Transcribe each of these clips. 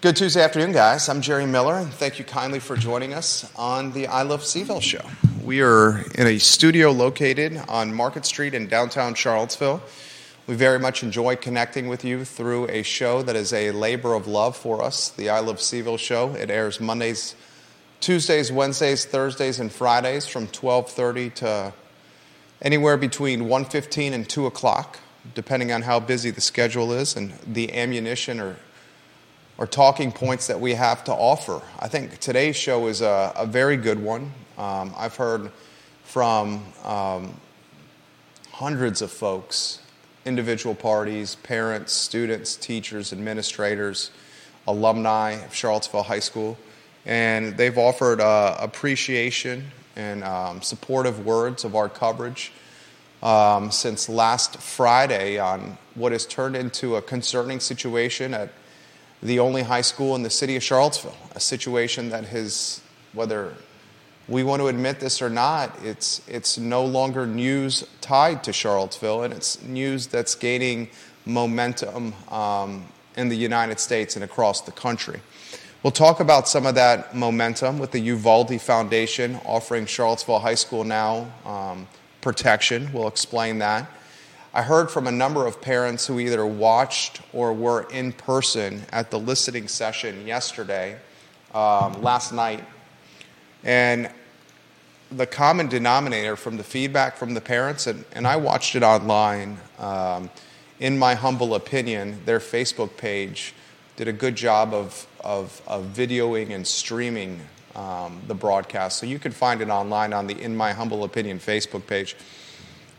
Good Tuesday afternoon, guys. I'm Jerry Miller, and thank you kindly for joining us on the I Love CVille show. We are in a studio located on Market Street in downtown Charlottesville. We very much enjoy connecting with you through a show that is a labor of love for us, the I Love CVille show. It airs Mondays, Tuesdays, Wednesdays, Thursdays, and Fridays from 12:30 to anywhere between 1:15 and 2 o'clock, depending on how busy the schedule is and the ammunition or or talking points that we have to offer. I think today's show is a, a very good one. Um, I've heard from um, hundreds of folks, individual parties, parents, students, teachers, administrators, alumni of Charlottesville High School, and they've offered uh, appreciation and um, supportive words of our coverage. Um, since last Friday, on what has turned into a concerning situation at the only high school in the city of Charlottesville, a situation that has, whether we want to admit this or not, it's, it's no longer news tied to Charlottesville, and it's news that's gaining momentum um, in the United States and across the country. We'll talk about some of that momentum with the Uvalde Foundation offering Charlottesville High School now um, protection. We'll explain that. I heard from a number of parents who either watched or were in person at the listening session yesterday, um, last night, and the common denominator from the feedback from the parents, and, and I watched it online, um, in my humble opinion, their Facebook page did a good job of, of, of videoing and streaming um, the broadcast. So you can find it online on the In My Humble Opinion Facebook page.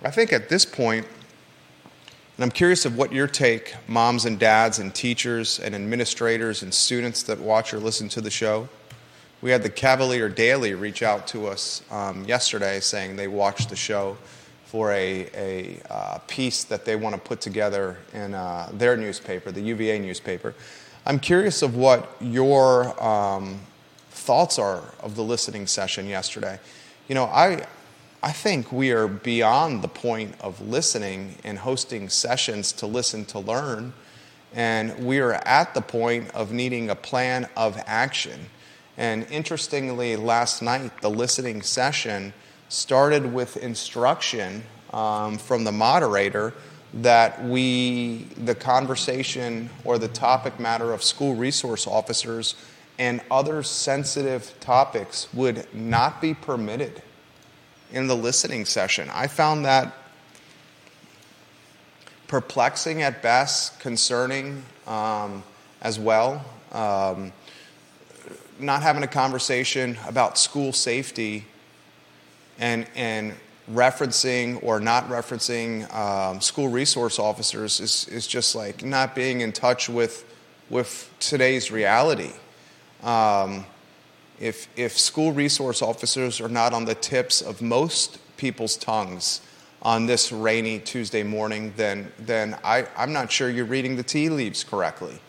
I think at this point, and I'm curious of what your take, moms and dads and teachers and administrators and students that watch or listen to the show. We had the Cavalier Daily reach out to us um, yesterday saying they watched the show for a, a uh, piece that they want to put together in uh, their newspaper, the UVA newspaper. I'm curious of what your um, thoughts are of the listening session yesterday. You know, I, I think we are beyond the point of listening and hosting sessions to listen to learn. And we are at the point of needing a plan of action. And interestingly, last night, the listening session started with instruction um, from the moderator that we, the conversation or the topic matter of school resource officers and other sensitive topics would not be permitted in the listening session. I found that perplexing at best, concerning um, as well. Um, not having a conversation about school safety and, and referencing or not referencing um, school resource officers is, is just like not being in touch with, with today's reality. Um, if, if school resource officers are not on the tips of most people's tongues on this rainy Tuesday morning, then, then I, I'm not sure you're reading the tea leaves correctly.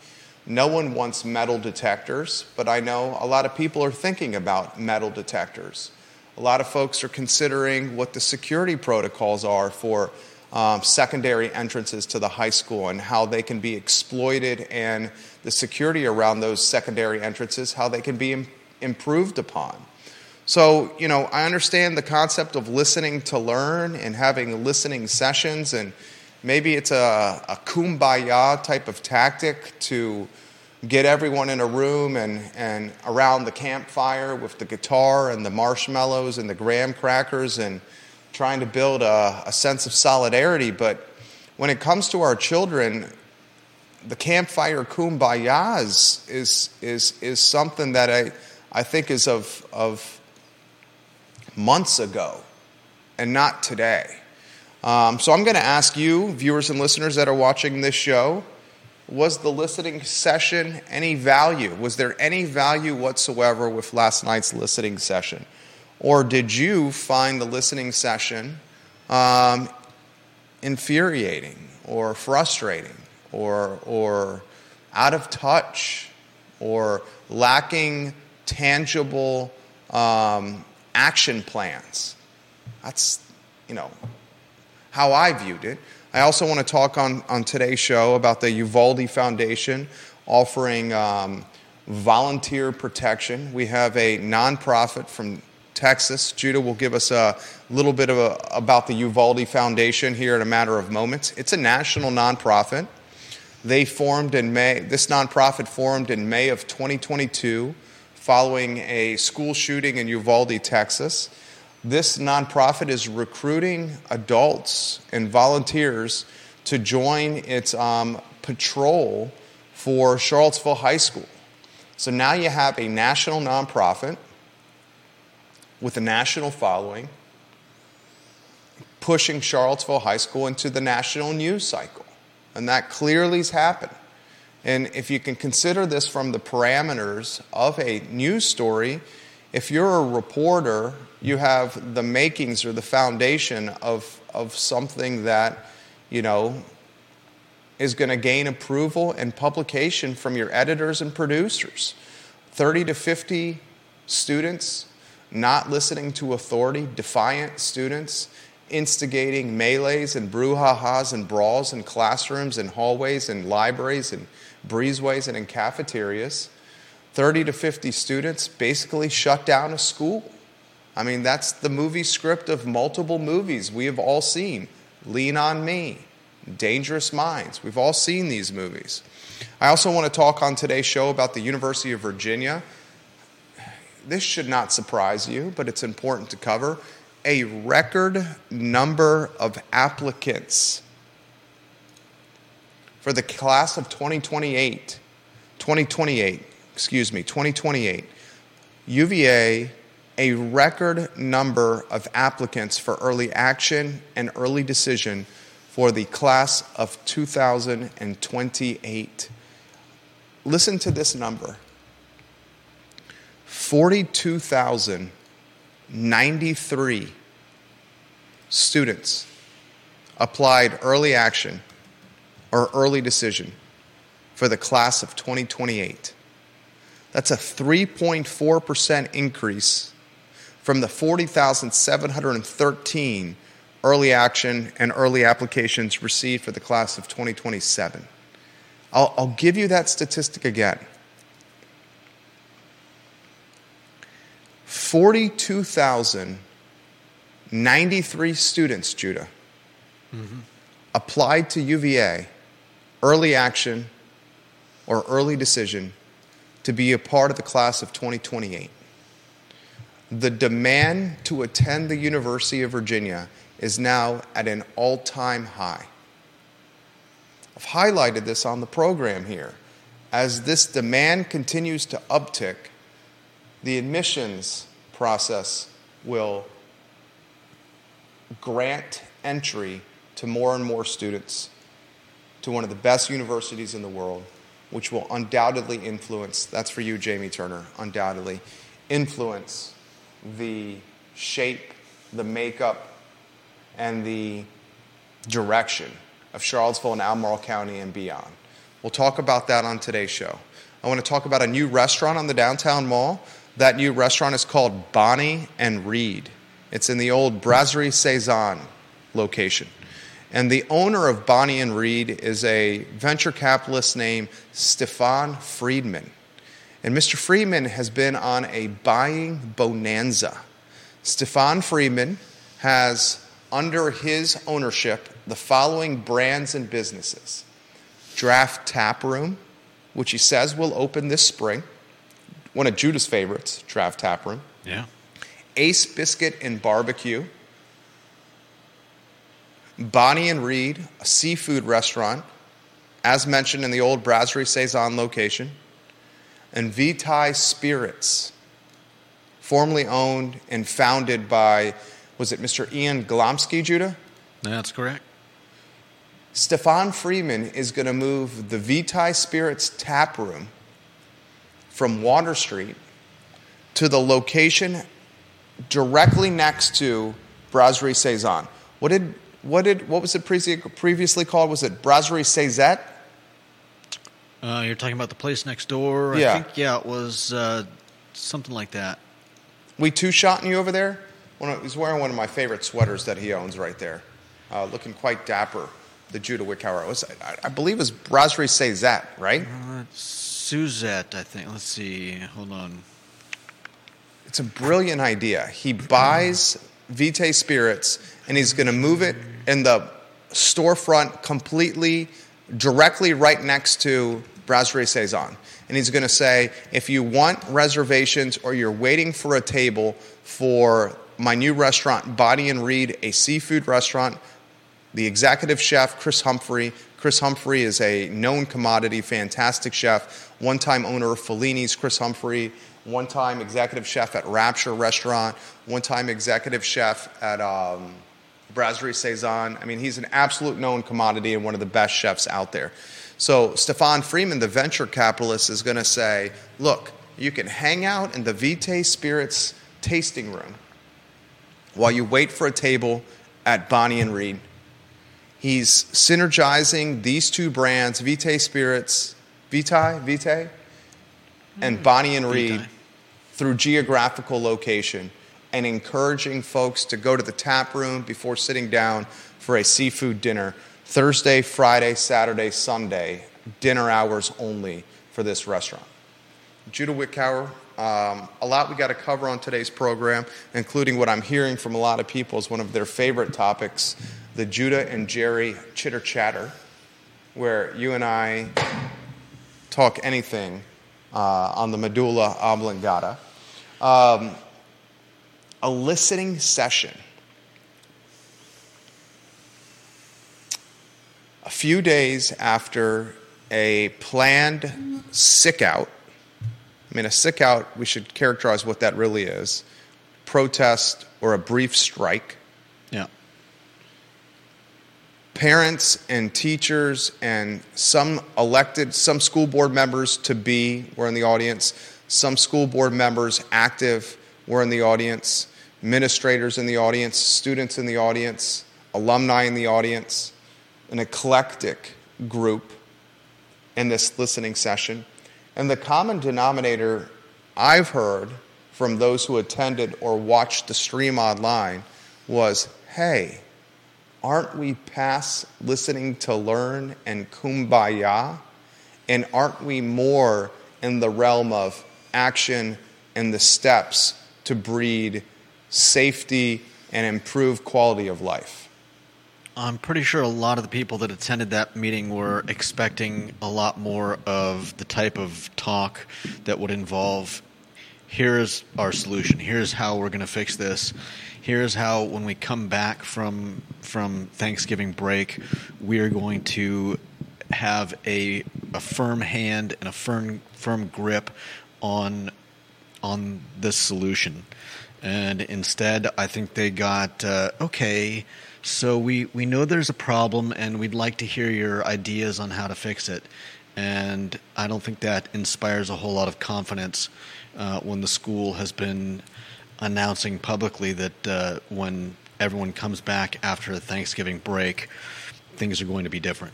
No one wants metal detectors, but I know a lot of people are thinking about metal detectors. A lot of folks are considering what the security protocols are for um, secondary entrances to the high school and how they can be exploited and the security around those secondary entrances, how they can be improved upon. So, you know, I understand the concept of listening to learn and having listening sessions, and maybe it's a, a kumbaya type of tactic to get everyone in a room and, and around the campfire with the guitar and the marshmallows and the graham crackers and trying to build a, a sense of solidarity. But when it comes to our children, the campfire kumbaya is, is, is, is something that I I think is of, of months ago and not today. Um, so I'm going to ask you, viewers and listeners that are watching this show, was the listening session any value? Was there any value whatsoever with last night's listening session? Or did you find the listening session um, infuriating or frustrating or, or out of touch or lacking tangible um, action plans. That's, you know, how I viewed it. I also want to talk on, on today's show about the Uvalde Foundation offering um, volunteer protection. We have a nonprofit from Texas. Judah will give us a little bit of a, about the Uvalde Foundation here in a matter of moments. It's a national nonprofit. They formed in May, this nonprofit formed in May of 2022 following a school shooting in Uvalde, Texas. This nonprofit is recruiting adults and volunteers to join its um, patrol for Charlottesville High School. So now you have a national nonprofit with a national following pushing Charlottesville High School into the national news cycle. And that clearly has happened. And if you can consider this from the parameters of a news story, if you're a reporter, you have the makings or the foundation of, of something that, you know, is going to gain approval and publication from your editors and producers. 30 to 50 students not listening to authority, defiant students, instigating melees and brouhahas and brawls in classrooms and hallways and libraries and breezeways and in cafeterias. 30 to 50 students basically shut down a school. I mean, that's the movie script of multiple movies we have all seen. Lean on Me, Dangerous Minds. We've all seen these movies. I also want to talk on today's show about the University of Virginia this should not surprise you, but it's important to cover a record number of applicants for the class of 2028, 2028, excuse me, 2028. UVA, a record number of applicants for early action and early decision for the class of 2028. Listen to this number 42,093 students applied early action or early decision for the class of 2028. That's a 3.4% increase from the 40,713 early action and early applications received for the class of 2027. I'll, I'll give you that statistic again. 42,093 students, Judah, mm-hmm. applied to UVA, early action or early decision, to be a part of the class of 2028. The demand to attend the University of Virginia is now at an all time high. I've highlighted this on the program here. As this demand continues to uptick, the admissions process will grant entry to more and more students to one of the best universities in the world, which will undoubtedly influence, that's for you, Jamie Turner, undoubtedly influence the shape, the makeup, and the direction of Charlottesville and Albemarle County and beyond. We'll talk about that on today's show. I want to talk about a new restaurant on the downtown mall that new restaurant is called Bonny and Read. It's in the old Brasserie Saison location. And the owner of Bonny and Read is a venture capitalist named Stefan Friedman. And Mr. Friedman has been on a buying bonanza. Stefan Friedman has under his ownership the following brands and businesses Draft Tap Room, which he says will open this spring one of Judah's favorites, Draft Tap Room. Yeah. Ace Biscuit and Barbecue. Bonny and Read, a seafood restaurant, as mentioned in the old Brasserie Saison location. And Vitae Spirits, formerly owned and founded by, was it Mr. Ian Glomski, Judah? That's correct. Stefan Friedman is going to move the Vitae Spirits tap room from Water Street to the location directly next to Brasserie Saison. What did what did what was it previously called? Was it Brasserie Cezette? Uh, you're talking about the place next door. Yeah. I think yeah, it was uh, something like that. We two shotting you over there. Of, he's wearing one of my favorite sweaters that he owns right there, uh, looking quite dapper. The Judah Wickhauer was, I, I believe, it was Brasserie Cezette, right? Uh, Suzette, I think. Let's see. Hold on. It's a brilliant idea. He buys Vitae Spirits and he's going to move it in the storefront completely directly right next to Brasserie Saison. And he's going to say, if you want reservations or you're waiting for a table for my new restaurant, Bonny and Read, a seafood restaurant, the executive chef, Chris Humphrey. Chris Humphrey is a known commodity, fantastic chef, one time owner of Fellini's. Chris Humphrey, one time executive chef at Rapture Restaurant, one time executive chef at um, Brasserie Saison. I mean, he's an absolute known commodity and one of the best chefs out there. So, Stefan Friedman, the venture capitalist, is going to say, look, you can hang out in the Vitae Spirits tasting room while you wait for a table at Bonny and Read. He's synergizing these two brands, Vitae Spirits, Vitae, Vitae, and Bonny and Read through geographical location and encouraging folks to go to the tap room before sitting down for a seafood dinner. Thursday, Friday, Saturday, Sunday, dinner hours only for this restaurant. Judah Wickower, um, a lot we got to cover on today's program, including what I'm hearing from a lot of people is one of their favorite topics the Judah and Jerry chitter chatter, where you and I talk anything uh, on the medulla oblongata. Um, a listening session. A few days after a planned sick out, I mean, a sick out, we should characterize what that really is protest or a brief strike. Yeah. Parents and teachers and some elected, some school board members to be were in the audience, some school board members active were in the audience, administrators in the audience, students in the audience, alumni in the audience, an eclectic group in this listening session. And the common denominator I've heard from those who attended or watched the stream online was hey, aren't we past listening to learn and kumbaya? And aren't we more in the realm of action and the steps to breed safety and improve quality of life? I'm pretty sure a lot of the people that attended that meeting were expecting a lot more of the type of talk that would involve here's our solution, here's how we're going to fix this. Here's how when we come back from from Thanksgiving break, we are going to have a a firm hand and a firm firm grip on on this solution. And instead, I think they got uh, okay. So we, we know there's a problem, and we'd like to hear your ideas on how to fix it. And I don't think that inspires a whole lot of confidence uh, when the school has been announcing publicly that uh, when everyone comes back after the Thanksgiving break, things are going to be different.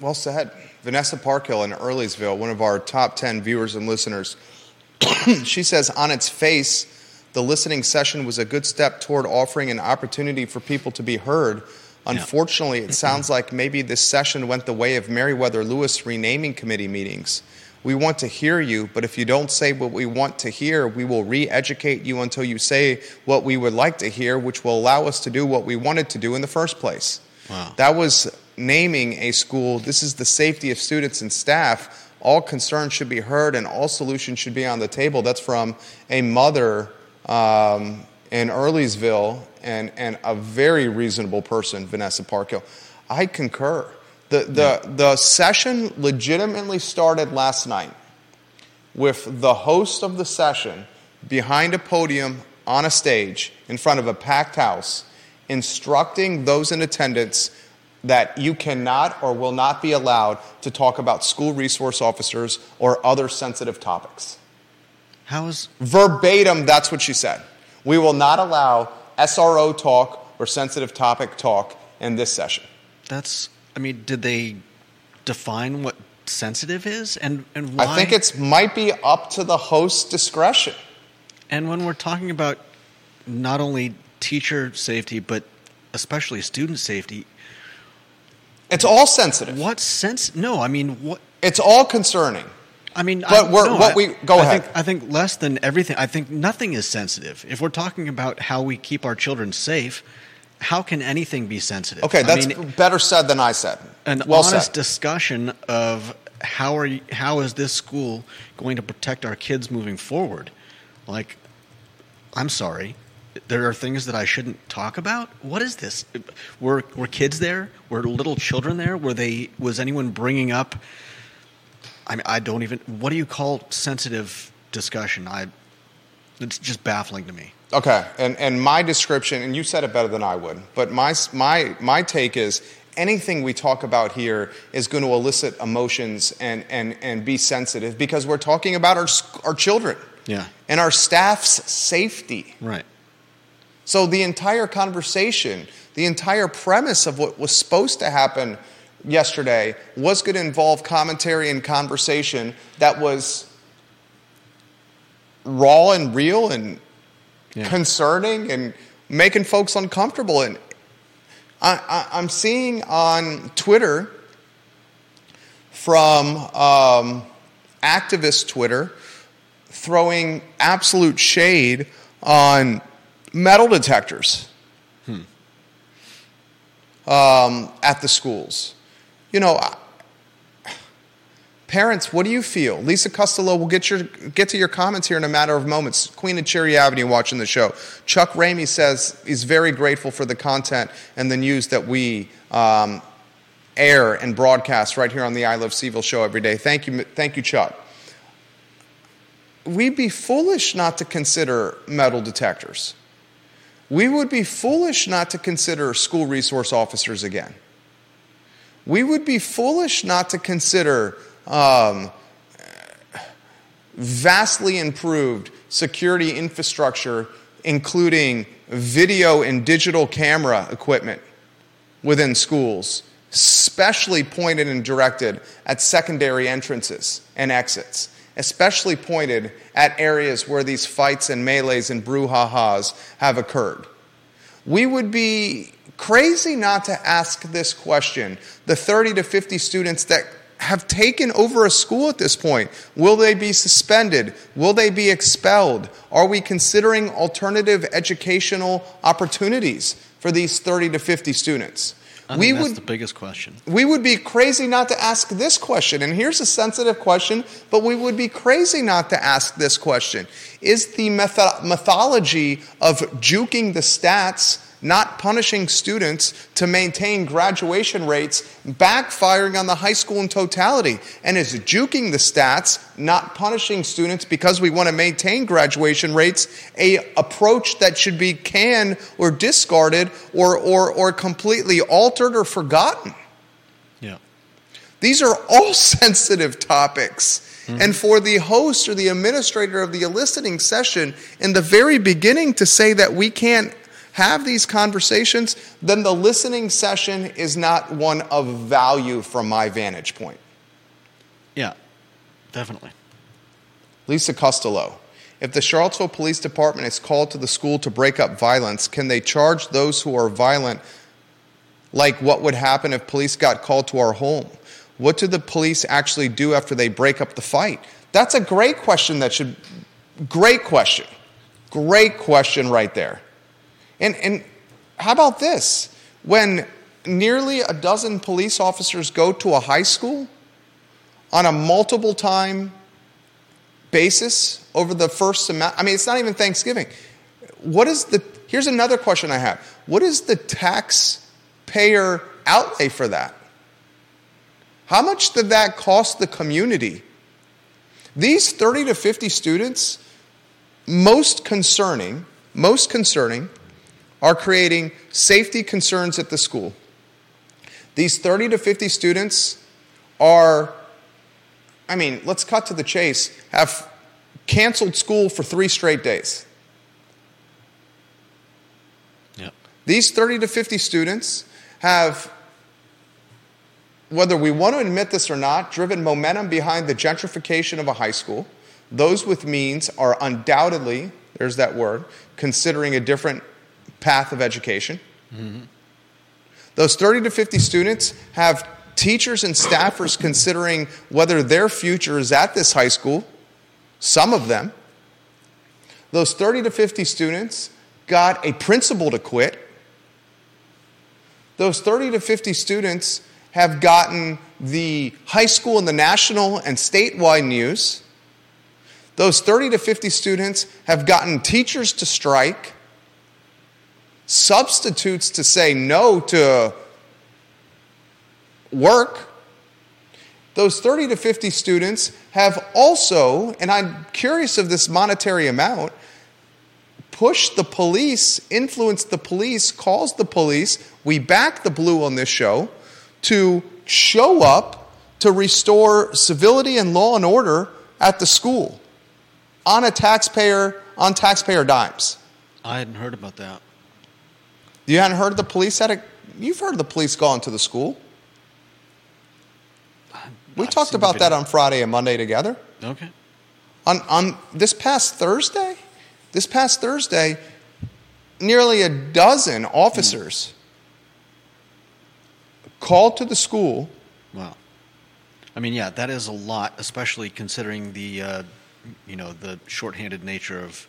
Well said. Vanessa Parkhill in Earlysville, one of our top 10 viewers and listeners, she says, on its face, the listening session was a good step toward offering an opportunity for people to be heard. Unfortunately, it sounds like maybe this session went the way of Meriwether Lewis renaming committee meetings. We want to hear you, but if you don't say what we want to hear, we will re educate you until you say what we would like to hear, which will allow us to do what we wanted to do in the first place. Wow. That was naming a school. This is the safety of students and staff. All concerns should be heard and all solutions should be on the table. That's from a mother um, in Earlysville and, and a very reasonable person, Vanessa Parkhill. I concur. The, the, the session legitimately started last night with the host of the session behind a podium on a stage in front of a packed house instructing those in attendance that you cannot or will not be allowed to talk about school resource officers or other sensitive topics. How is Verbatim, that's what she said. We will not allow SRO talk or sensitive topic talk in this session. that's? I mean, did they define what sensitive is, and and why? I think it's might be up to the host's discretion. And when we're talking about not only teacher safety, but especially student safety, It's all sensitive. what sense? No, I mean, what? It's all concerning. I mean, But I, we're- no, what I- we- go I ahead. Think, I think less than everything. I think nothing is sensitive. If we're talking about how we keep our children safe, how can anything be sensitive? Okay, I that's mean, better said than I said. an well honest said. discussion of how are you, how is this school going to protect our kids moving forward? Like, I'm sorry, there are things that I shouldn't talk about. What is this? Were were kids there? Were little children there? Were they? Was anyone bringing up? I mean, I don't even. What do you call sensitive discussion? I. It's just baffling to me. Okay, and, and my description, and you said it better than I would, but my, my, my take is anything we talk about here is going to elicit emotions and, and, and be sensitive because we're talking about our, our children Yeah. and our staff's safety. Right. So the entire conversation, the entire premise of what was supposed to happen yesterday was going to involve commentary and conversation that was raw and real and Yeah. concerning and making folks uncomfortable. And I, I, I'm seeing on Twitter from um, activist Twitter throwing absolute shade on metal detectors um, at the schools. You know, I- parents, what do you feel? Lisa Costello will get your get to your comments here in a matter of moments. Queen of Cherry Avenue watching the show. Chuck Ramey says he's very grateful for the content and the news that we um, air and broadcast right here on the I Love CVille show every day. Thank you, thank you, Chuck. We'd be foolish not to consider metal detectors. We would be foolish not to consider school resource officers again. We would be foolish not to consider um, vastly improved security infrastructure, including video and digital camera equipment within schools, especially pointed and directed at secondary entrances and exits, especially pointed at areas where these fights and melees and brouhahas have occurred. We would be crazy not to ask this question. The 30 to 50 students that have taken over a school at this point, will they be suspended? Will they be expelled? Are we considering alternative educational opportunities for these 30 to 50 students? I we that's would the biggest question. we would be crazy not to ask this question. And here's a sensitive question, but we would be crazy not to ask this question. Is the metho- methodology of juking the stats, not punishing students to maintain graduation rates, backfiring on the high school in totality? And is juking the stats, not punishing students because we want to maintain graduation rates, a approach that should be canned or discarded or, or, or completely altered or forgotten? Yeah. These are all sensitive topics. Mm-hmm. And for the host or the administrator of the eliciting session in the very beginning to say that we can't have these conversations, then the listening session is not one of value from my vantage point. Yeah. Definitely. Lisa Costello. If the Charlottesville Police Department is called to the school to break up violence, can they charge those who are violent like what would happen if police got called to our home? What do the police actually do after they break up the fight? That's a great question that should great question. Great question right there. And and how about this? When nearly a dozen police officers go to a high school on a multiple time basis over the first semester. I mean, it's not even Thanksgiving. What is the, here's another question I have. What is the taxpayer outlay for that? How much did that cost the community? These 30 to 50 students, most concerning, most concerning, are creating safety concerns at the school. These 30 to 50 students are I mean, let's cut to the chase, have canceled school for three straight days. Yeah. These 30 to 50 students have, whether we want to admit this or not, driven momentum behind the gentrification of a high school. Those with means are undoubtedly, there's that word, considering a different path of education. Those 30 to 50 students have teachers and staffers considering whether their future is at this high school, some of them. Those 30 to 50 students got a principal to quit. Those 30 to 50 students have gotten the high school and the national and statewide news. Those 30 to 50 students have gotten teachers to strike, substitutes to say no to work. Those 30 to 50 students have also, and I'm curious of this monetary amount, pushed the police, influenced the police, calls the police. We back the blue on this show to show up to restore civility and law and order at the school on a taxpayer on taxpayer dimes. I hadn't heard about that. You hadn't heard the police had a you've heard the police gone to the school. We I've talked about that on Friday and Monday together. Okay. On on this past Thursday, this past Thursday, nearly a dozen officers called to the school Wow. I mean, yeah, that is a lot, especially considering the, uh, you know, the shorthanded nature of,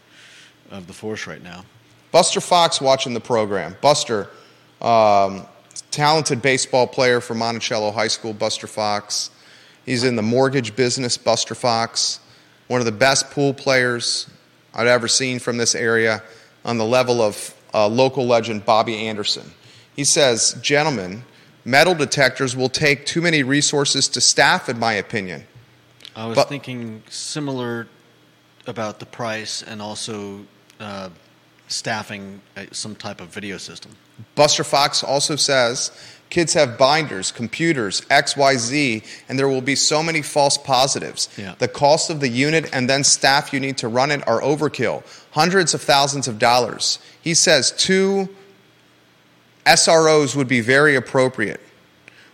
of the force right now. Buster Fox watching the program. Buster, um, talented baseball player from Monticello High School, Buster Fox. He's in the mortgage business, Buster Fox. One of the best pool players I've ever seen from this area on the level of uh, local legend Bobby Anderson. He says, Gentlemen, metal detectors will take too many resources to staff, in my opinion. I was But- thinking similar about the price and also uh, staffing some type of video system. Buster Fox also says kids have binders, computers, XYZ, and there will be so many false positives. Yeah. The cost of the unit and then staff you need to run it are overkill, hundreds of thousands of dollars. He says two SROs would be very appropriate.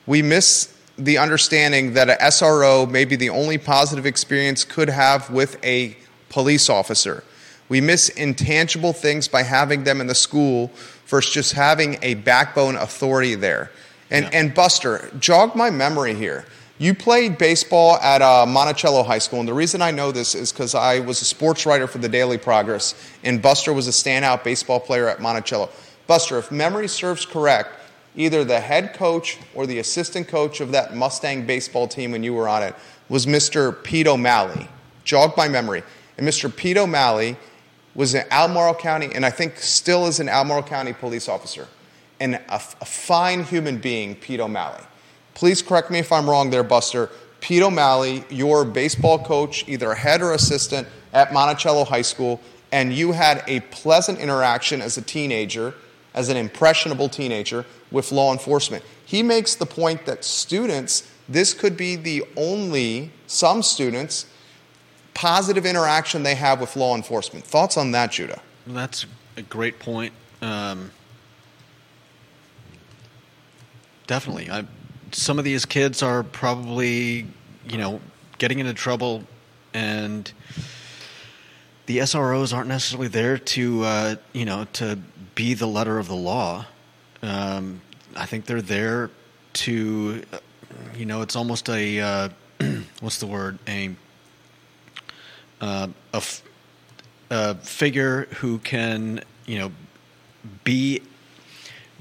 We miss the understanding that a SRO may be the only positive experience could have with a police officer. We miss intangible things by having them in the school versus just having a backbone authority there. And, Yeah. and Buster, jog my memory here. You played baseball at uh, Monticello High School, and the reason I know this is because I was a sports writer for the Daily Progress, and Buster was a standout baseball player at Monticello. Buster, if memory serves correct, either the head coach or the assistant coach of that Mustang baseball team when you were on it was Mr. Pete O'Malley. Jog my memory. And Mr. Pete O'Malley was an Albemarle County, and I think still is an Albemarle County police officer, and a, a fine human being, Pete O'Malley. Please correct me if I'm wrong there, Buster. Pete O'Malley, your baseball coach, either head or assistant at Monticello High School, and you had a pleasant interaction as a teenager, as an impressionable teenager, with law enforcement. He makes the point that students, this could be the only, some students, positive interaction they have with law enforcement. Thoughts on that, Judah? That's a great point. Um, definitely. I, some of these kids are probably, you know, getting into trouble, and the SROs aren't necessarily there to, uh, you know, to be the letter of the law. Um, I think they're there to, you know, it's almost a, uh, what's the word? A, uh, a f- a figure who can, you know, be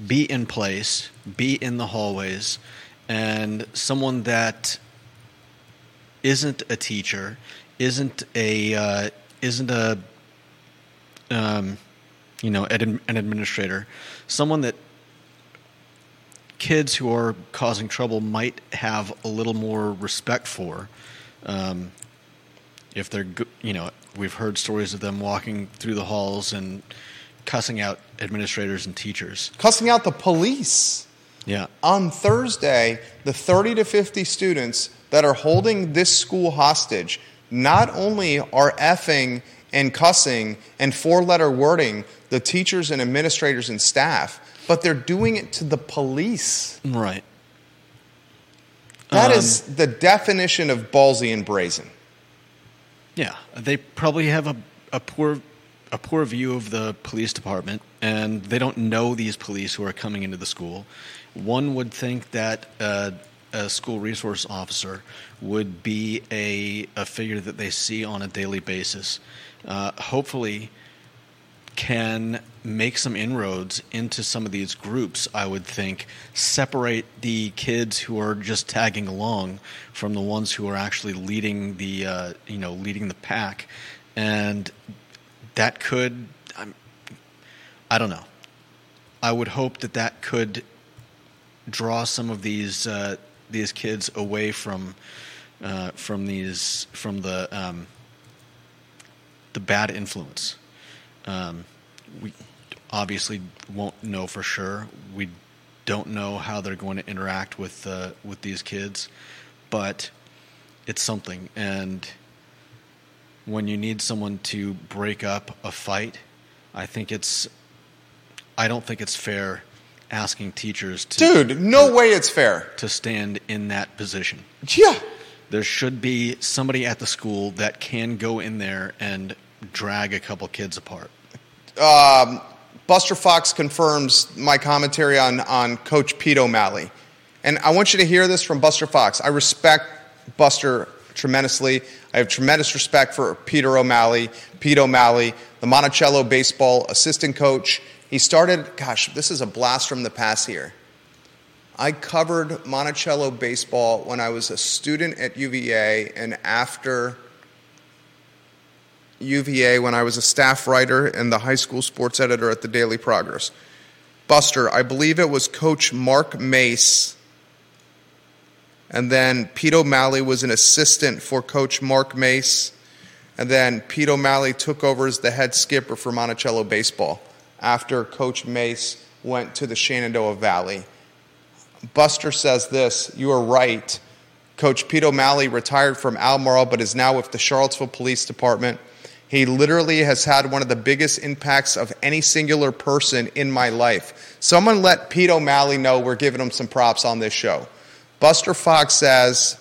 be in place, be in the hallways, and someone that isn't a teacher, isn't a uh, isn't a um, you know an, administrator, someone that kids who are causing trouble might have a little more respect for. Um, if they're, you know, we've heard stories of them walking through the halls and cussing out administrators and teachers. Cussing out the police. Yeah. On Thursday, the 30 to 50 students that are holding this school hostage not only are effing and cussing and four letter wording the teachers and administrators and staff, but they're doing it to the police. Right. That Um, is the definition of ballsy and brazen. Yeah, they probably have a, a poor a poor view of the police department, and they don't know these police who are coming into the school. One would think that uh, a school resource officer would be a, a figure that they see on a daily basis. Uh, hopefully, can make some inroads into some of these groups, I would think, separate the kids who are just tagging along from the ones who are actually leading the uh, you know leading the pack, and that could I'm, I don't know. I would hope that that could draw some of these uh, these kids away from uh, from these from the um, the bad influence. Um, we obviously won't know for sure. We don't know how they're going to interact with uh, with these kids, but it's something. And when you need someone to break up a fight, I think it's. I don't think it's fair asking teachers to. Dude, no to, way it's fair to stand in that position. Yeah. There should be somebody at the school that can go in there and drag a couple kids apart. Um, Buster Fox confirms my commentary on, on Coach Pete O'Malley. And I want you to hear this from Buster Fox. I respect Buster tremendously. I have tremendous respect for Peter O'Malley, Pete O'Malley, the Monticello baseball assistant coach. He started, gosh, this is a blast from the past here. I covered Monticello baseball when I was a student at UVA and after UVA when I was a staff writer and the high school sports editor at the Daily Progress. Buster, I believe it was Coach Mark Mace, and then Pete O'Malley was an assistant for Coach Mark Mace, and then Pete O'Malley took over as the head skipper for Monticello baseball after Coach Mace went to the Shenandoah Valley. Buster says this You are right. Coach Pete O'Malley retired from Albemarle but is now with the Charlottesville Police Department. He literally has had one of the biggest impacts of any singular person in my life. Someone let Pete O'Malley know we're giving him some props on this show. Buster Fox says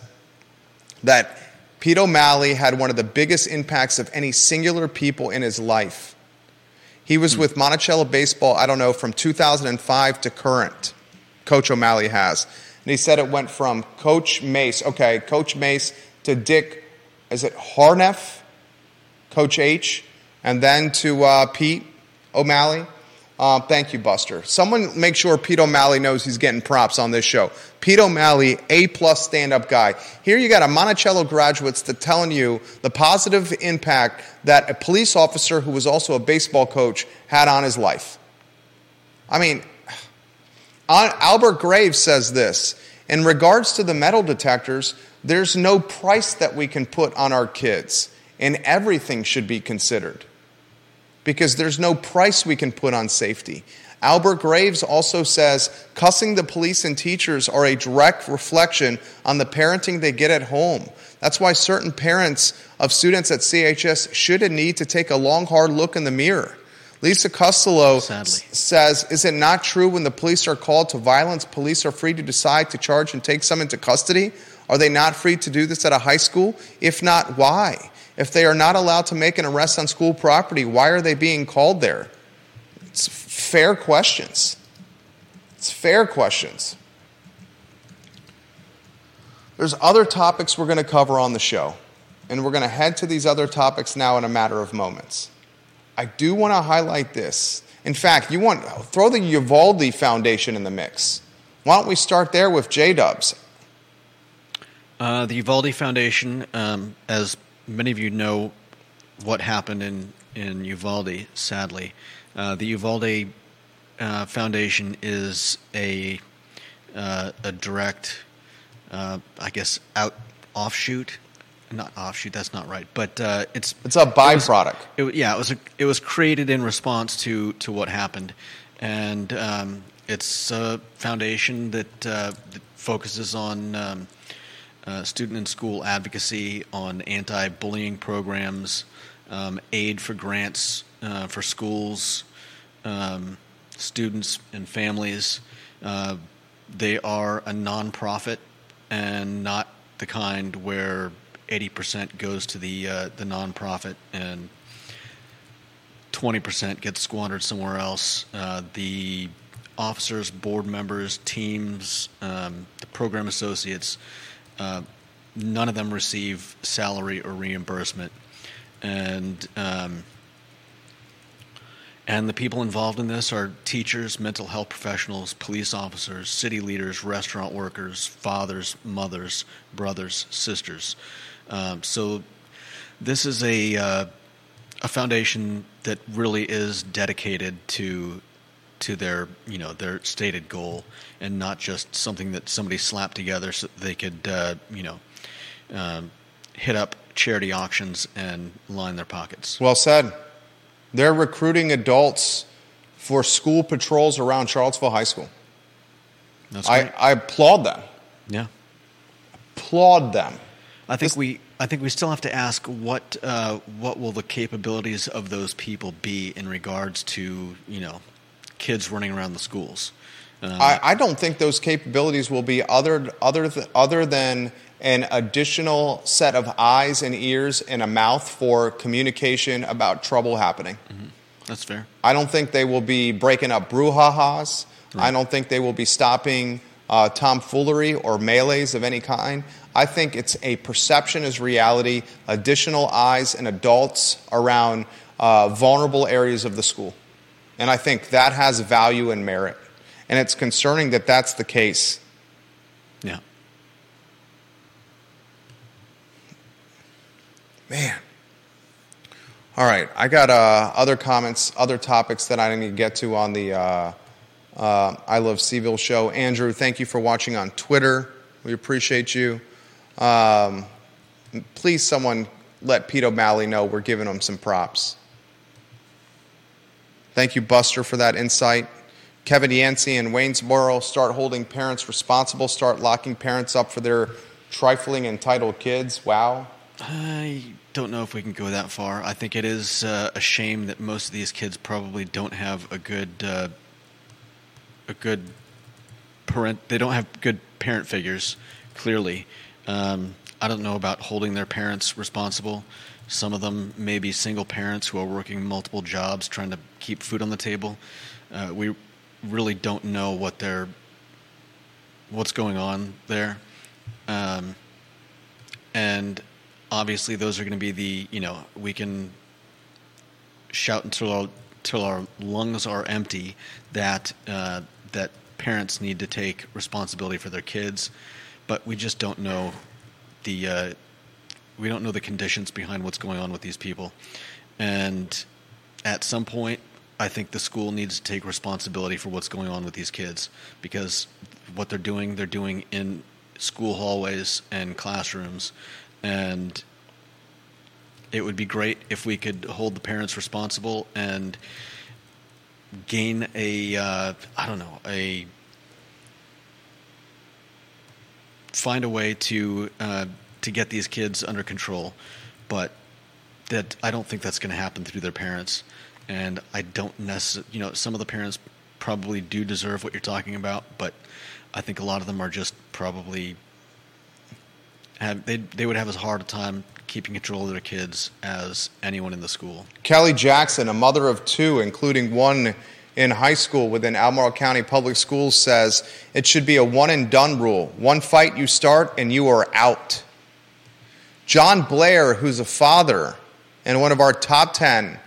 that Pete O'Malley had one of the biggest impacts of any singular people in his life. He was hmm. with Monticello Baseball, I don't know, from 2005 to current. Coach O'Malley has. And he said it went from Coach Mace, okay, Coach Mace to Dick, is it Harneff? Coach H, and then to uh, Pete O'Malley. Uh, thank you, Buster. Someone make sure Pete O'Malley knows he's getting props on this show. Pete O'Malley, A plus stand up guy. Here you got a Monticello graduate that telling you the positive impact that a police officer who was also a baseball coach had on his life. I mean, Albert Graves says this in regards to the metal detectors, there's no price that we can put on our kids and everything should be considered because there's no price we can put on safety. Albert Graves also says cussing the police and teachers are a direct reflection on the parenting they get at home. That's why certain parents of students at CHS should and need to take a long, hard look in the mirror. Lisa Costello says, Is it not true when the police are called to violence, police are free to decide to charge and take some into custody? Are they not free to do this at a high school? If not, why? If they are not allowed to make an arrest on school property, why are they being called there? It's fair questions. It's fair questions. There's other topics we're going to cover on the show, and we're going to head to these other topics now in a matter of moments. I do want to highlight this. In fact, you want throw the Uvalde Foundation in the mix. Why don't we start there with J Dubs? Uh, the Uvalde Foundation, um, as many of you know what happened in, in Uvalde, sadly. Uh, the Uvalde uh, Foundation is a, uh, a direct, uh, I guess, out offshoot. Not offshoot. That's not right. But uh, it's it's a byproduct. It was, it, yeah, it was a, it was created in response to to what happened, and um, it's a foundation that, uh, that focuses on um, uh, student and school advocacy on anti bullying programs, um, aid for grants uh, for schools, um, students, and families. Uh, they are a nonprofit and not the kind where 80% goes to the, uh, the nonprofit and 20% gets squandered somewhere else. Uh, the officers, board members, teams, um, the program associates, none of them receive salary or reimbursement, and um, and the people involved in this are teachers, mental health professionals, police officers, city leaders, restaurant workers, fathers, mothers, brothers, sisters. Um, so this is a uh, a foundation that really is dedicated to to their you know their stated goal and not just something that somebody slapped together so they could uh, you know um, hit up charity auctions and line their pockets. Well said. They're recruiting adults for school patrols around Charlottesville High School. That's I, great. I applaud them. yeah. Applaud them. I think This- we I think we still have to ask what uh, what will the capabilities of those people be in regards to you know kids running around the schools. I, I don't think those capabilities will be other other th- other than an additional set of eyes and ears and a mouth for communication about trouble happening. that's fair. I don't think they will be breaking up brouhahas. I don't think they will be stopping uh, tomfoolery or melees of any kind. I think it's a perception is reality, additional eyes and adults around uh, vulnerable areas of the school. And I think that has value and merit. And it's concerning that that's the case. Yeah. Man. All right, I got uh, other comments, other topics that I need to get to on the uh, uh, I Love CVille show. Andrew, thank you for watching on Twitter. We appreciate you. Um, please, someone let Pete O'Malley know we're giving him some props. Thank you, Buster, for that insight. Kevin Yancey in Waynesboro start holding parents responsible, start locking parents up for their trifling entitled kids. Wow. I don't know if we can go that far. I think it is uh, a shame that most of these kids probably don't have a good uh, a good parent. They don't have good parent figures. Clearly, um, I don't know about holding their parents responsible. Some of them may be single parents who are working multiple jobs trying to keep food on the table. Uh, we really don't know what their what's going on there. Um, and obviously those are going to be the you know we can shout until our, until our lungs are empty that uh, that parents need to take responsibility for their kids, but we just don't know the uh, we don't know the conditions behind what's going on with these people, and at some point. I think the school needs to take responsibility for what's going on with these kids because what they're doing, they're doing in school hallways and classrooms, and it would be great if we could hold the parents responsible and gain a uh, I don't know a find a way to uh, to get these kids under control, but that I don't think that's going to happen through their parents, and I don't necessarily you know some of the parents probably do deserve what you're talking about, but I think a lot of them are just probably have they they would have as hard a time keeping control of their kids as anyone in the school. Kelly Jackson, a mother of two, including one in high school within Albemarle County Public Schools, says it should be a one and done rule. One fight you start and you are out. John Blair, who's a father and one of our top 10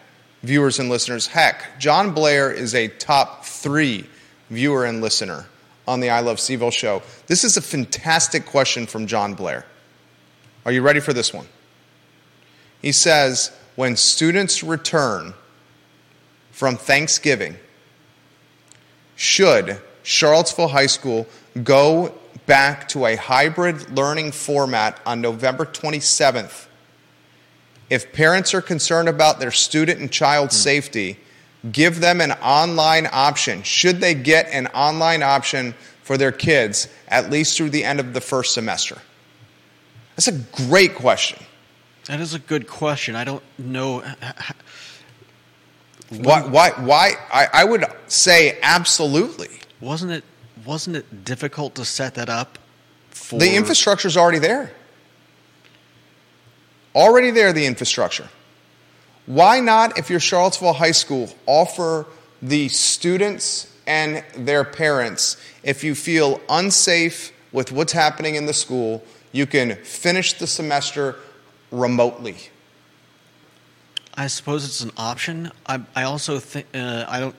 viewers and listeners, heck, John Blair is a top three viewer and listener on the I Love CVille show. This is a fantastic question from John Blair. Are you ready for this one? He says, when students return from Thanksgiving, should Charlottesville High School go back to a hybrid learning format on November 27th? If parents are concerned about their student and child hmm. safety, give them an online option. Should they get an online option for their kids at least through the end of the first semester? That's a great question. That is a good question. I don't know. Why? Why? Why? I, I would say absolutely. Wasn't it wasn't it difficult to set that up for The infrastructure is already there. Already there, the infrastructure. Why not, if you're Charlottesville High School, offer the students and their parents. If you feel unsafe with what's happening in the school, you can finish the semester remotely. I suppose it's an option. I, I also think uh, I don't.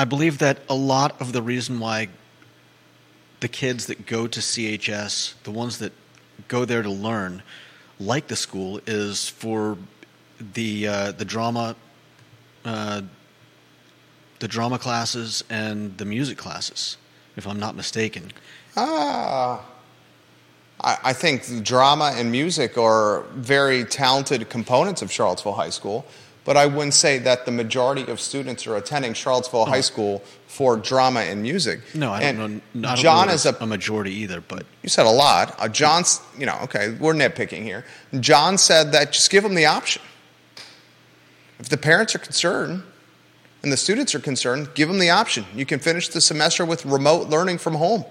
I believe that a lot of the reason why the kids that go to CHS, the ones that go there to learn, like the school, is for the uh, the drama, uh, the drama classes and the music classes, if I'm not mistaken. Ah. I, I think drama and music are very talented components of Charlottesville High School, but I wouldn't say that the majority of students are attending Charlottesville High School for drama and music. No, I don't know. I don't John know is a a majority either, but you said a lot. Uh, John's, you know, okay, we're nitpicking here. John said that just give them the option. If the parents are concerned and the students are concerned, give them the option. You can finish the semester with remote learning from home.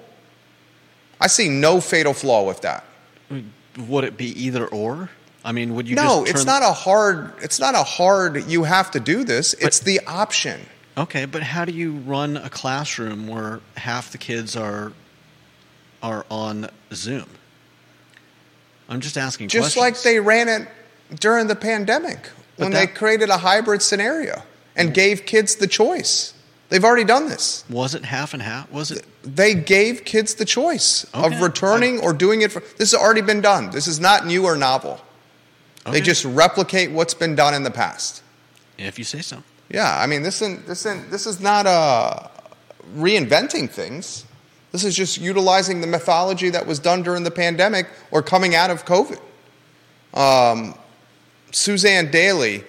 I see no fatal flaw with that. would it be either or? I mean, would you no, just it's not a hard. It's not a hard. You have to do this. It's the option. Okay, but how do you run a classroom where half the kids are are on Zoom? I'm just asking Just questions. like they ran it during the pandemic when they created a hybrid scenario and gave kids the choice. They've already done this. was it half and half? Was it They gave kids the choice Okay. of returning or doing it. For, this has already been done. This is not new or novel. They just replicate what's been done in the past. if you say so? Yeah, I mean, this isn't, this isn't, this is not uh, reinventing things. This is just utilizing the mythology that was done during the pandemic or coming out of COVID. Um, Suzanne Daly,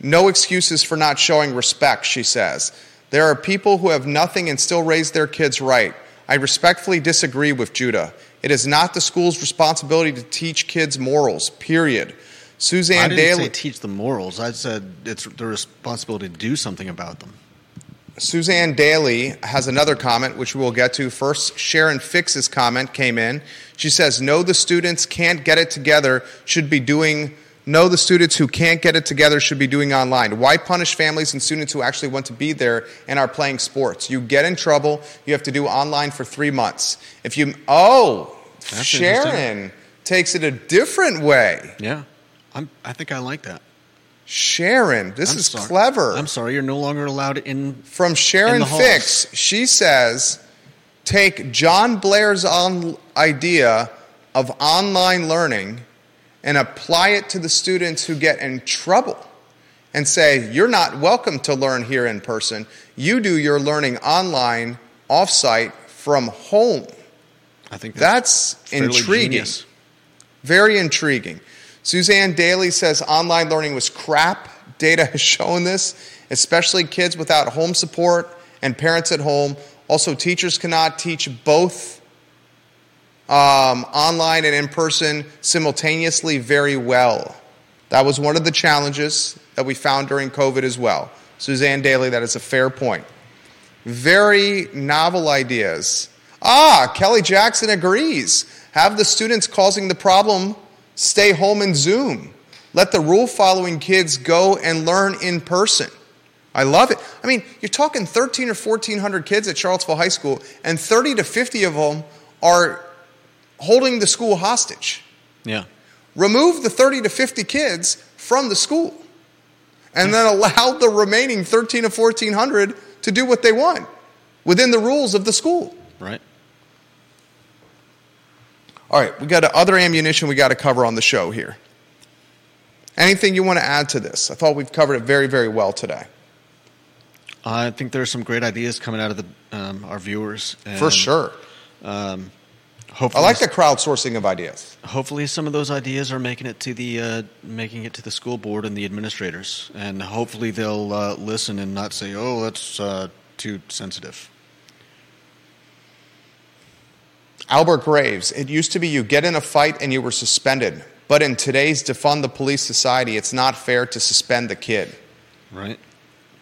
no excuses for not showing respect, she says. There are people who have nothing and still raise their kids right. I respectfully disagree with Judah. It is not the school's responsibility to teach kids morals, period. I Suzanne didn't Daly. say teach them morals. I said it's the responsibility to do something about them. Suzanne Daly has another comment, which we will get to. First, Sharon Fix's comment came in. She says, No, the students can't get it together, should be doing, no, the students who can't get it together should be doing online. Why punish families and students who actually want to be there and are playing sports? You get in trouble, you have to do online for three months. If you, oh, That's Sharon takes it a different way. Yeah, I'm, I think I like that. Sharon, this I'm is sorry. clever. I'm sorry, you're no longer allowed in. From Sharon in. Fix, she says, take John Blair's on idea of online learning and apply it to the students who get in trouble and say, you're not welcome to learn here in person. You do your learning online, offsite, from home. I think That's fairly intriguing. genius. Very intriguing. Suzanne Daly says online learning was crap. Data has shown this, especially kids without home support and parents at home. Also, teachers cannot teach both um, online and in person simultaneously very well. That was one of the challenges that we found during COVID as well. Suzanne Daly, that is a fair point. Very novel ideas. Ah, Kelly Jackson agrees. Have the students causing the problem stay home and Zoom. Let the rule following kids go and learn in person. I love it. I mean, you're talking 13 or 1400 kids at Charlottesville High School, and 30 to 50 of them are holding the school hostage. Yeah. Remove the 30 to 50 kids from the school, and then allow the remaining 13 to 1400 to do what they want within the rules of the school. Right. All right, we got other ammunition we got to cover on the show here. Anything you want to add to this? I thought we've covered it very, very well today. I think there's some great ideas coming out of the um, our viewers. For sure. Um, I like the crowdsourcing of ideas. hopefully some of those ideas are making it to the uh, making it to the school board and the administrators, and hopefully they'll uh, listen and not say, "Oh, that's uh, too sensitive." Albert Graves, it used to be you get in a fight and you were suspended. But in today's defund the police society, it's not fair to suspend the kid. Right.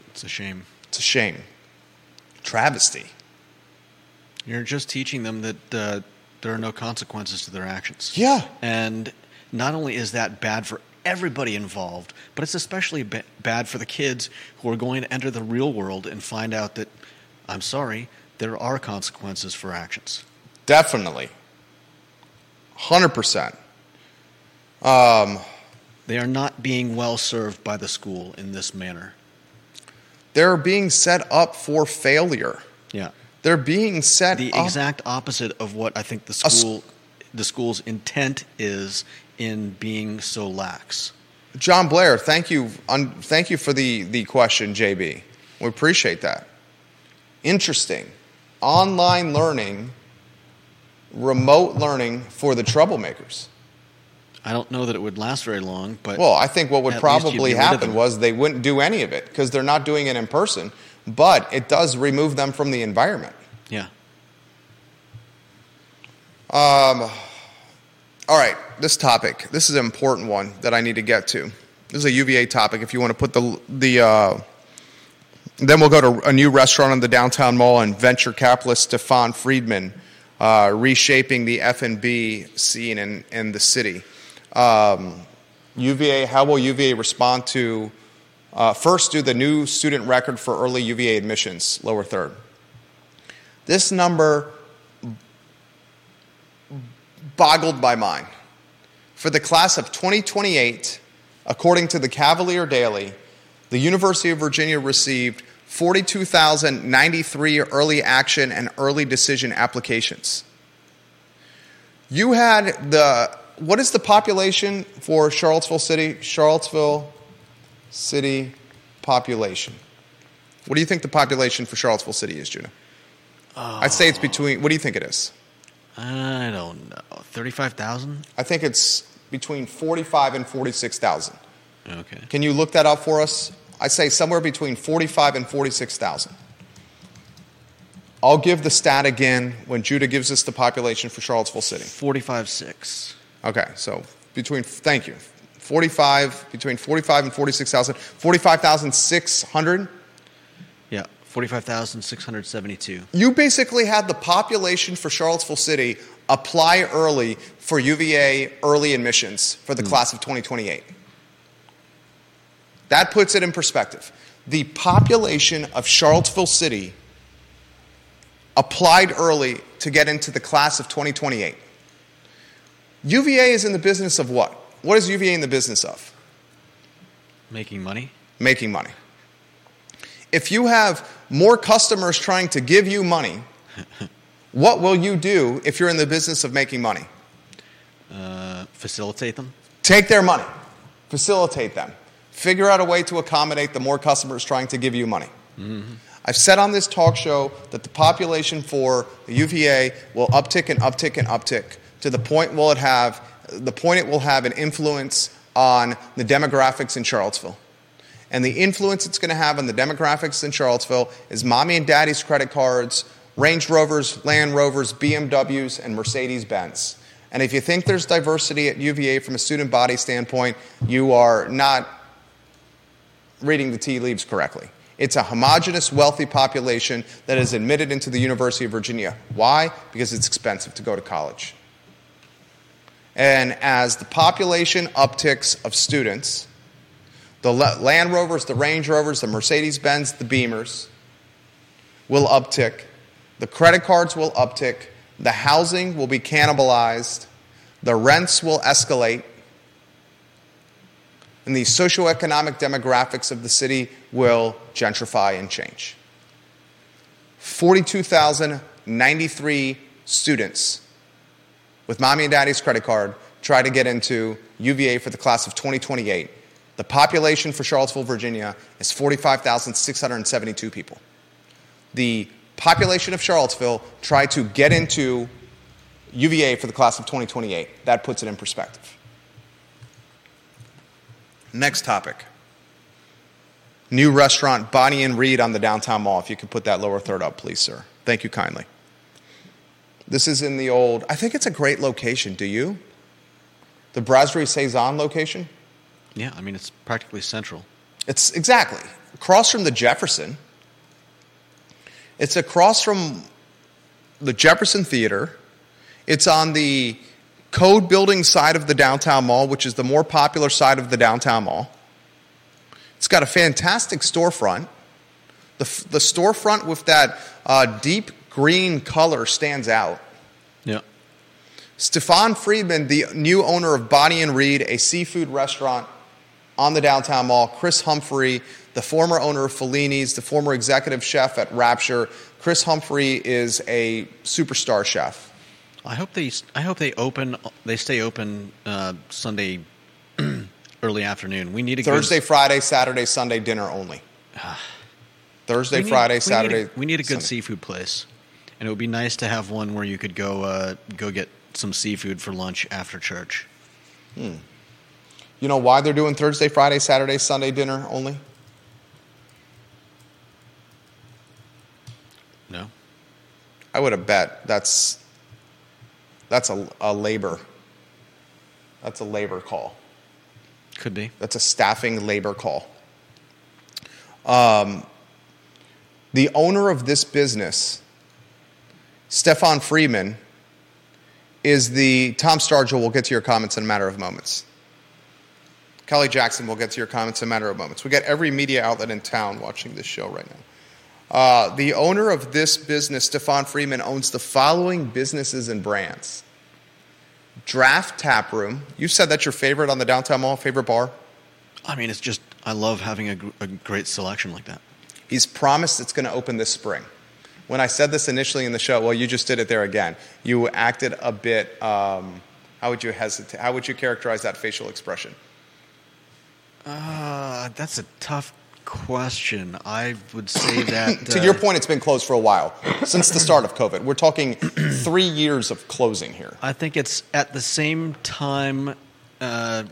It's a shame. It's a shame. Travesty. You're just teaching them that uh, there are no consequences to their actions. Yeah. And not only is that bad for everybody involved, but it's especially ba- bad for the kids who are going to enter the real world and find out that I'm sorry, there are consequences for actions. Definitely. 100%. Um, they are not being well served by the school in this manner. They're being set up for failure. Yeah. They're being set The up. exact opposite of what I think the school the school's intent is in being so lax. John Blair, thank you, un, thank you for the, the question, JB. We appreciate that. Interesting. Online learning, remote learning for the troublemakers. I don't know that it would last very long, but Well, I think what would At least you'd probably be rid of happen was they wouldn't do any of it because they're not doing it in person, but it does remove them from the environment. yeah. Um. All right, this topic. This is an important one that I need to get to. This is a UVA topic. If you want to put the the, uh, then we'll go to a new restaurant in the downtown mall and venture capitalist Stefan Friedman uh, reshaping the F and B scene in in the city. Um, UVA. How will UVA respond to? Uh, first, do the new student record for early UVA admissions, lower third. This number boggled my mind. For the class of 2028, according to the Cavalier Daily, the University of Virginia received 42,093 early action and early decision applications. You had the, what is the population for Charlottesville City? Charlottesville City population. What do you think the population for Charlottesville City is, Judah? Oh. I'd say it's between, what do you think it is? I don't know. 35,000? I think it's between 45 and 46,000. Okay. Can you look that up for us? I say somewhere between 45 and 46,000. I'll give the stat again when Judah gives us the population for Charlottesville City. 45.6. Okay, so between, thank you, 45, between 45 and 46,000, 45,600. Yeah, 45,672. You basically had the population for Charlottesville City apply early for UVA early admissions for the hmm. class of 2028. That puts it in perspective. The population of Charlottesville City applied early to get into the class of 2028. UVA is in the business of what? What is UVA in the business of? Making money? Making money. If you have more customers trying to give you money, what will you do if you're in the business of making money? Uh, facilitate them? Take their money, facilitate them, figure out a way to accommodate the more customers trying to give you money. I've said on this talk show that the population for the UVA will uptick and uptick and uptick to the point will it have the point it will have an influence on the demographics in Charlottesville. And the influence it's going to have on the demographics in Charlottesville is mommy and daddy's credit cards, Range Rovers, Land Rovers, BMWs, and Mercedes Benz. And if you think there's diversity at UVA from a student body standpoint, you are not reading the tea leaves correctly. It's a homogenous, wealthy population that is admitted into the University of Virginia. Why? Because it's expensive to go to college. And as the population upticks of students, the Land Rovers, the Range Rovers, the Mercedes Benz, the Beamers will uptick. The credit cards will uptick. The housing will be cannibalized. The rents will escalate. And the socioeconomic demographics of the city will gentrify and change. 42,093 students with mommy and daddy's credit card try to get into UVA for the class of 2028. The population for Charlottesville, Virginia is 45,672 people. The population of Charlottesville tried to get into UVA for the class of 2028. That puts it in perspective. Next topic. New restaurant, Bonny and Read on the downtown mall. If you could put that lower third up, please, sir. Thank you kindly. This is in the old, I think it's a great location. Do you? The Brasserie Saison location? Yeah, I mean, it's practically central. It's exactly across from the Jefferson. It's across from the Jefferson Theater. It's on the code building side of the downtown mall, which is the more popular side of the downtown mall. It's got a fantastic storefront. The, the storefront with that uh, deep green color stands out. Yeah. Stefan Friedman, the new owner of Bonny and Read, a seafood restaurant on the downtown mall. Chris Humphrey, the former owner of Fellini's, the former executive chef at Rapture. Chris Humphrey is a superstar chef. I hope they. I hope they open. They stay open uh, Sunday early afternoon. We need a Thursday, Good, Friday, Saturday, Sunday dinner only. Thursday, need- Friday, we need a- Saturday. We need a, good Sunday. seafood place, and it would be nice to have one where you could go uh, go get some seafood for lunch after church. Hmm. You know why they're doing Thursday, Friday, Saturday, Sunday dinner only? No. I would have bet that's that's a, a labor. That's a labor call. Could be. That's a staffing labor call. Um, the owner of this business, Stefan Freeman, is the Tom Stargell. We'll get to your comments in a matter of moments. Kelly Jackson, we'll get to your comments in a matter of moments. We got every media outlet in town watching this show right now. Uh, the owner of this business, Stefan Freeman, owns the following businesses and brands Draft Tap Room. You said that's your favorite on the downtown mall, favorite bar? I mean, it's just I love having a, a great selection like that. He's promised it's going to open this spring. When I said this initially in the show, well, you just did it there again. You acted a bit. Um, how would you hesitate? How would you characterize that facial expression? Uh, that's a tough question. I would say that To uh, your point, it's been closed for a while since the start of COVID. We're talking three years of closing here. I think it's at the same time uh,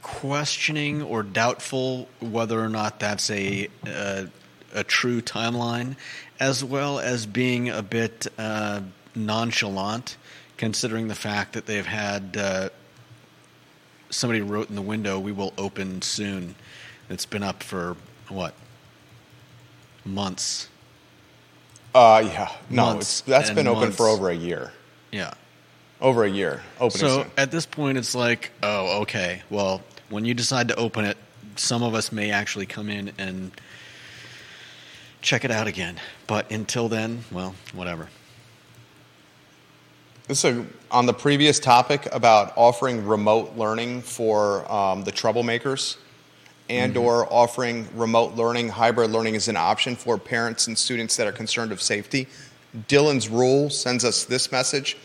questioning or doubtful whether or not that's a uh, a true timeline, as well as being a bit uh, nonchalant, considering the fact that they've had uh, somebody wrote in the window, "We will open soon." It's been up for what months. Uh, yeah, no, Months it's, that's been open for over a year. Yeah. Over a year opening So soon. at this point, it's like, oh, okay. Well, when you decide to open it, some of us may actually come in and check it out again. But until then, well, whatever. So, on the previous topic about offering remote learning for um, the troublemakers and mm-hmm. or offering remote learning, hybrid learning as an option for parents and students that are concerned of safety, Dylan's Rule sends us this message.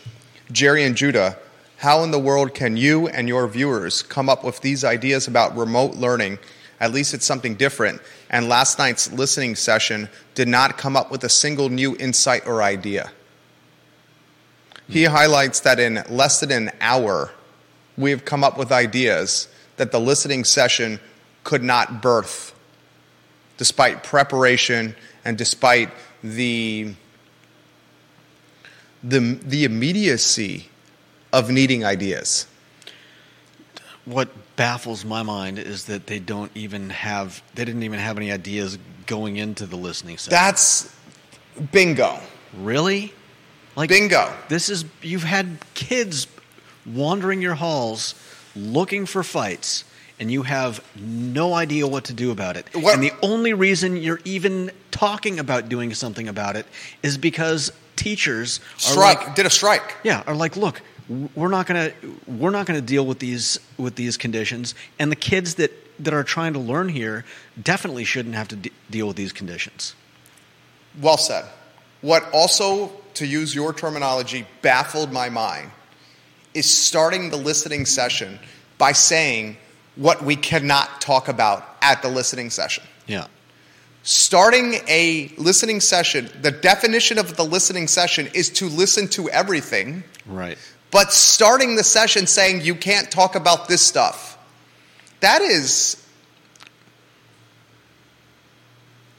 Jerry and Judah, how in the world can you and your viewers come up with these ideas about remote learning? At least it's something different. And last night's listening session did not come up with a single new insight or idea. He hmm. highlights that in less than an hour, we have come up with ideas that the listening session could not birth, despite preparation and despite the, the, the immediacy of needing ideas. What baffles my mind is that they don't even have, they didn't even have any ideas going into the listening session. That's bingo. really? Like, Bingo. This is, you've had kids wandering your halls looking for fights, and you have no idea what to do about it. What- And the only reason you're even talking about doing something about it is because teachers are Strike. like, did a strike. yeah, are like, look, we're not gonna we're not gonna deal with these with these conditions, and the kids that that are trying to learn here definitely shouldn't have to de- deal with these conditions. Well said. What also, to use your terminology, baffled my mind is starting the listening session by saying what we cannot talk about at the listening session. Yeah, Starting a listening session, the definition of the listening session is to listen to everything, right. but starting the session saying you can't talk about this stuff, that is,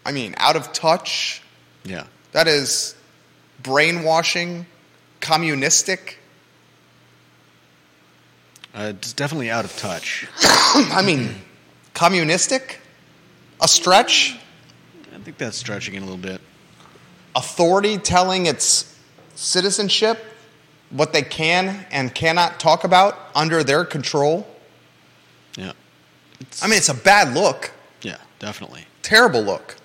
I mean, out of touch. Yeah. That is brainwashing, communistic. Uh, it's definitely out of touch. I mean, communistic? A stretch? I think that's stretching it a little bit. Authority telling its citizenship what they can and cannot talk about under their control? Yeah. I mean, it's a bad look, Yeah, definitely. terrible look.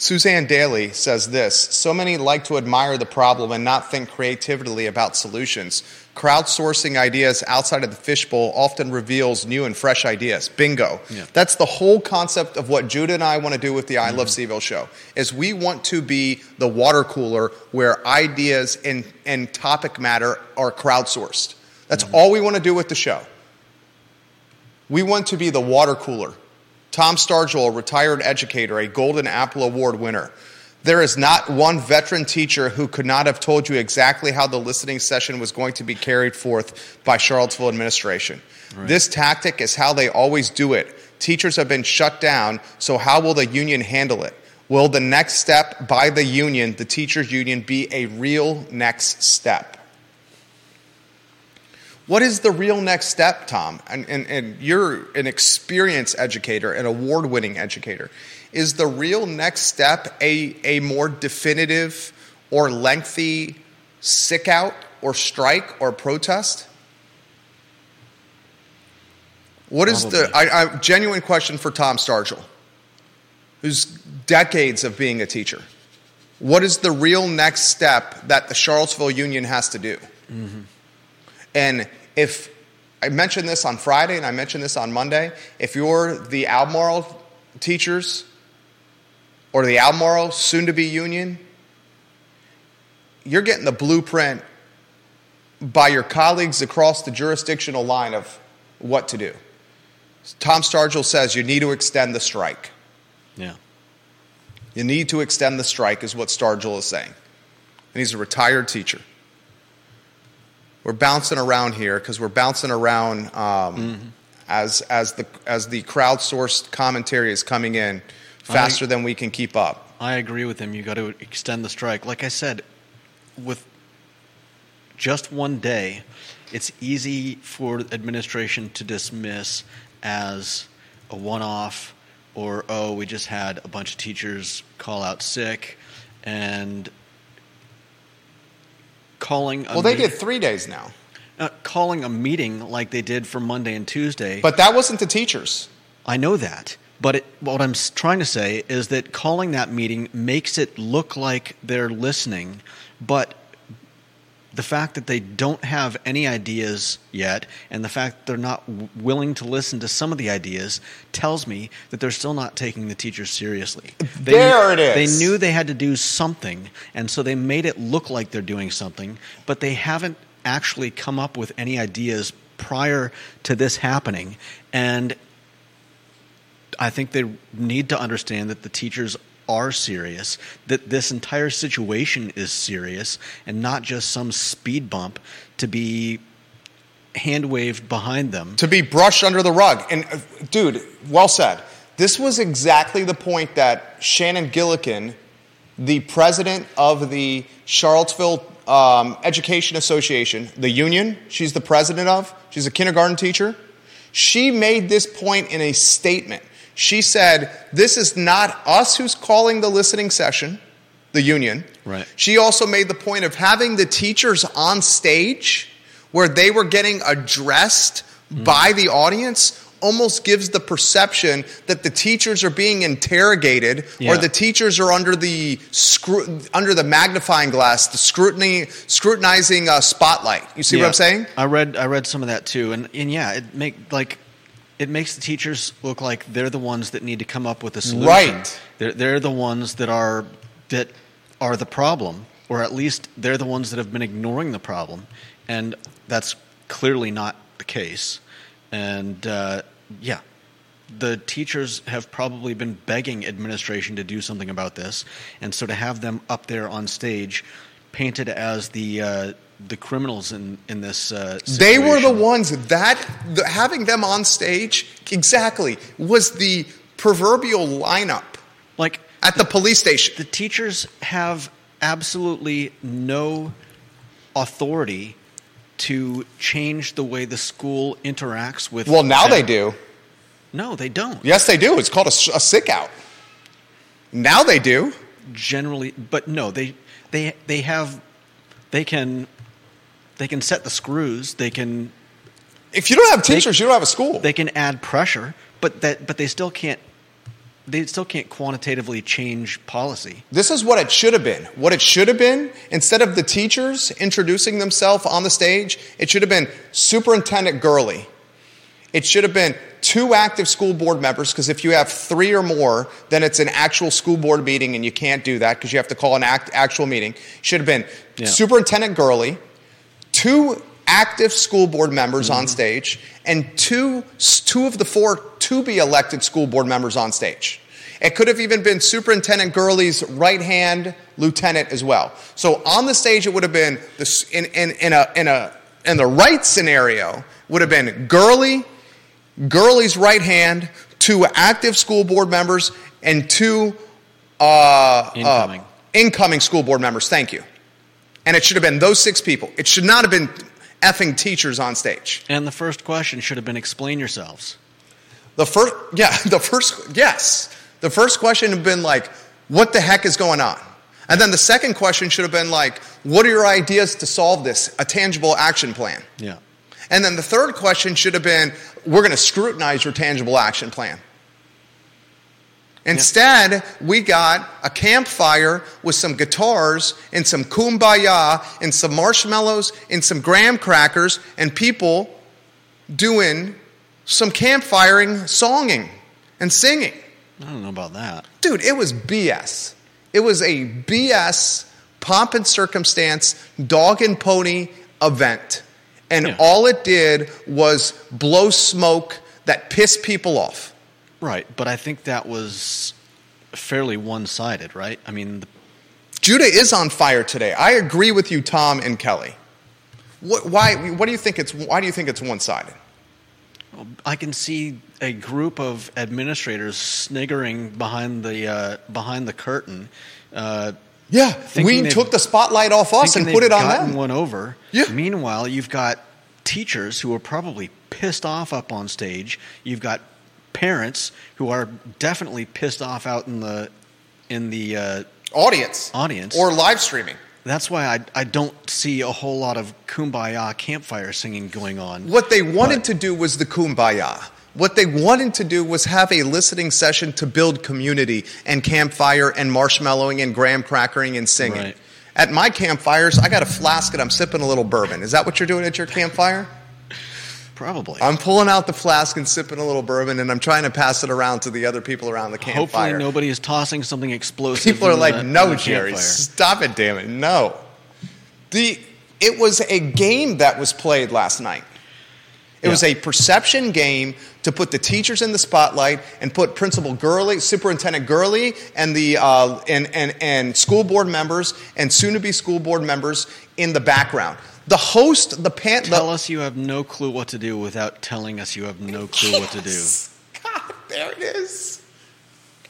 Suzanne Daly says this So many like to admire the problem and not think creatively about solutions. Crowdsourcing ideas outside of the fishbowl often reveals new and fresh ideas. Bingo. Yeah. That's the whole concept of what Judah and I want to do with the I Love mm-hmm. CVille show. Is we want to be the water cooler where ideas and, and topic matter are crowdsourced. That's mm-hmm. all we want to do with the show. We want to be the water cooler. Tom Stargell, a retired educator, a Golden Apple Award winner. There is not one veteran teacher who could not have told you exactly how the listening session was going to be carried forth by Charlottesville administration. This tactic is how they always do it. Teachers have been shut down, so how will the union handle it? Will the next step by the union, the teachers' union, be a real next step? What is the real next step, Tom? And, and, and you're an experienced educator, an award winning educator. Is the real next step a, a more definitive or lengthy sick out or strike or protest? What is the Probably. I, I, genuine question for Tom Stargell, who's decades of being a teacher? What is the real next step that the Charlottesville Union has to do? Mm-hmm. And if I mentioned this on Friday and I mentioned this on Monday, if you're the Albemarle teachers or the Albemarle soon to be union, you're getting the blueprint by your colleagues across the jurisdictional line of what to do. Tom Stargell says you need to extend the strike. Yeah. You need to extend the strike, is what Stargell is saying. And he's a retired teacher. We're bouncing around here because we're bouncing around um, as, as, the, as the crowdsourced commentary is coming in faster than we can keep up. I agree with him. You got to extend the strike. Like I said, with just one day, it's easy for administration to dismiss as a one-off, or oh, we just had a bunch of teachers call out sick, and calling. A Well, they did three days now, uh, calling a meeting like they did for Monday and Tuesday. but that wasn't the teachers. I know that. But it, what I'm trying to say is that calling that meeting makes it look like they're listening, but the fact that they don't have any ideas yet and the fact that they're not w- willing to listen to some of the ideas tells me that they're still not taking the teachers seriously. They, There it is. They knew they had to do something, and so they made it look like they're doing something, but they haven't actually come up with any ideas prior to this happening. And I think they need to understand that the teachers are serious, that this entire situation is serious, and not just some speed bump to be hand waved behind them. to be brushed under the rug. And, uh, dude, well said. This was exactly the point that Shannon Gillikin, the president of the Charlottesville um, Education Association, the union she's the president of, she's a kindergarten teacher, she made this point in a statement. She said, This is not us who's calling the listening session, the union. Right. She also made the point of having the teachers on stage where they were getting addressed by the audience almost gives the perception that the teachers are being interrogated Yeah. or the teachers are under the scru- under the magnifying glass the scrutiny scrutinizing uh, spotlight you see what i'm saying I read I read some of that too, and and yeah, it make like it makes the teachers look like they're the ones that need to come up with a solution. Right. They're they're the ones that are that are the problem, or at least they're the ones that have been ignoring the problem, and that's clearly not the case. And uh, yeah, the teachers have probably been begging administration to do something about this, and so to have them up there on stage, painted as the uh, the criminals in in this, uh, they were the ones that the, having them on stage exactly was the proverbial lineup like at the police station. the teachers have absolutely no authority to change the way the school interacts with. well now they do. No, they don't. yes they do. It's called a sick out. Now they do. Generally, but no, they they they have they can they can set the screws. They can if you don't have They- teachers you don't have a school they can add pressure, but that but they still can't they still can't quantitatively change policy. This is what it should have been. What it should have been, instead of the teachers introducing themselves on the stage, it should have been Superintendent Gurley. It should have been two active school board members, because if you have three or more, then it's an actual school board meeting, and you can't do that because you have to call an act, actual meeting. Should have been Yeah. Superintendent Gurley, two active school board members on stage, and two, two of the four to be elected school board members on stage. It could have even been Superintendent Gurley's right hand lieutenant as well. So on the stage, it would have been this in, in, in, a, in, a, in the right scenario, would have been Gurley, Gurley's right hand, two active school board members, and two uh, Incoming. uh, incoming school board members. Thank you. And it should have been those six people. It should not have been effing teachers on stage. And the first question should have been explain yourselves. The first, yeah, the first, yes. The first question had been like, what the heck is going on? And then the second question should have been like, what are your ideas to solve this? A tangible action plan. Yeah. And then the third question should have been, we're going to scrutinize your tangible action plan. Instead, we got a campfire with some guitars and some kumbaya and some marshmallows and some graham crackers and people doing some campfiring, songing and singing. I don't know about that. Dude, it was BS. It was a BS pomp and circumstance dog and pony event. And Yeah. all it did was blow smoke that pissed people off. Right, but I think that was fairly one-sided, right? I mean, the, Judah is on fire today. I agree with you, Tom and Kelly. What, why, what do you think it's, why do you think it's one sided? I can see a group of administrators sniggering behind the uh, behind the curtain. Uh, Yeah, we took the spotlight off us and put it on them. one over. Yeah. Meanwhile, you've got teachers who are probably pissed off up on stage. You've got parents who are definitely pissed off out in the in the. Uh, Audience. Audience. Or live streaming. that's why I I don't see a whole lot of kumbaya campfire singing going on. What they wanted But- to do was the kumbaya. What they wanted to do was have a listening session to build community and campfire and marshmallowing and graham crackering and singing. Right. At my campfires, I got a flask and I'm sipping a little bourbon. Is that what you're doing at your campfire? Probably. I'm pulling out the flask and sipping a little bourbon and I'm trying to pass it around to the other people around the campfire. Hopefully, nobody is tossing something explosive. People are like, the- no, Jerry, campfire." stop it, damn it. No. The, it was a game that was played last night. It was a perception game to put the teachers in the spotlight and put Principal Gurley, Superintendent Gurley, and the uh, and, and and school board members and soon-to-be school board members in the background. The host, the pan, Tell the, us you have no clue what to do without telling us you have no clue what to do. God, there it is.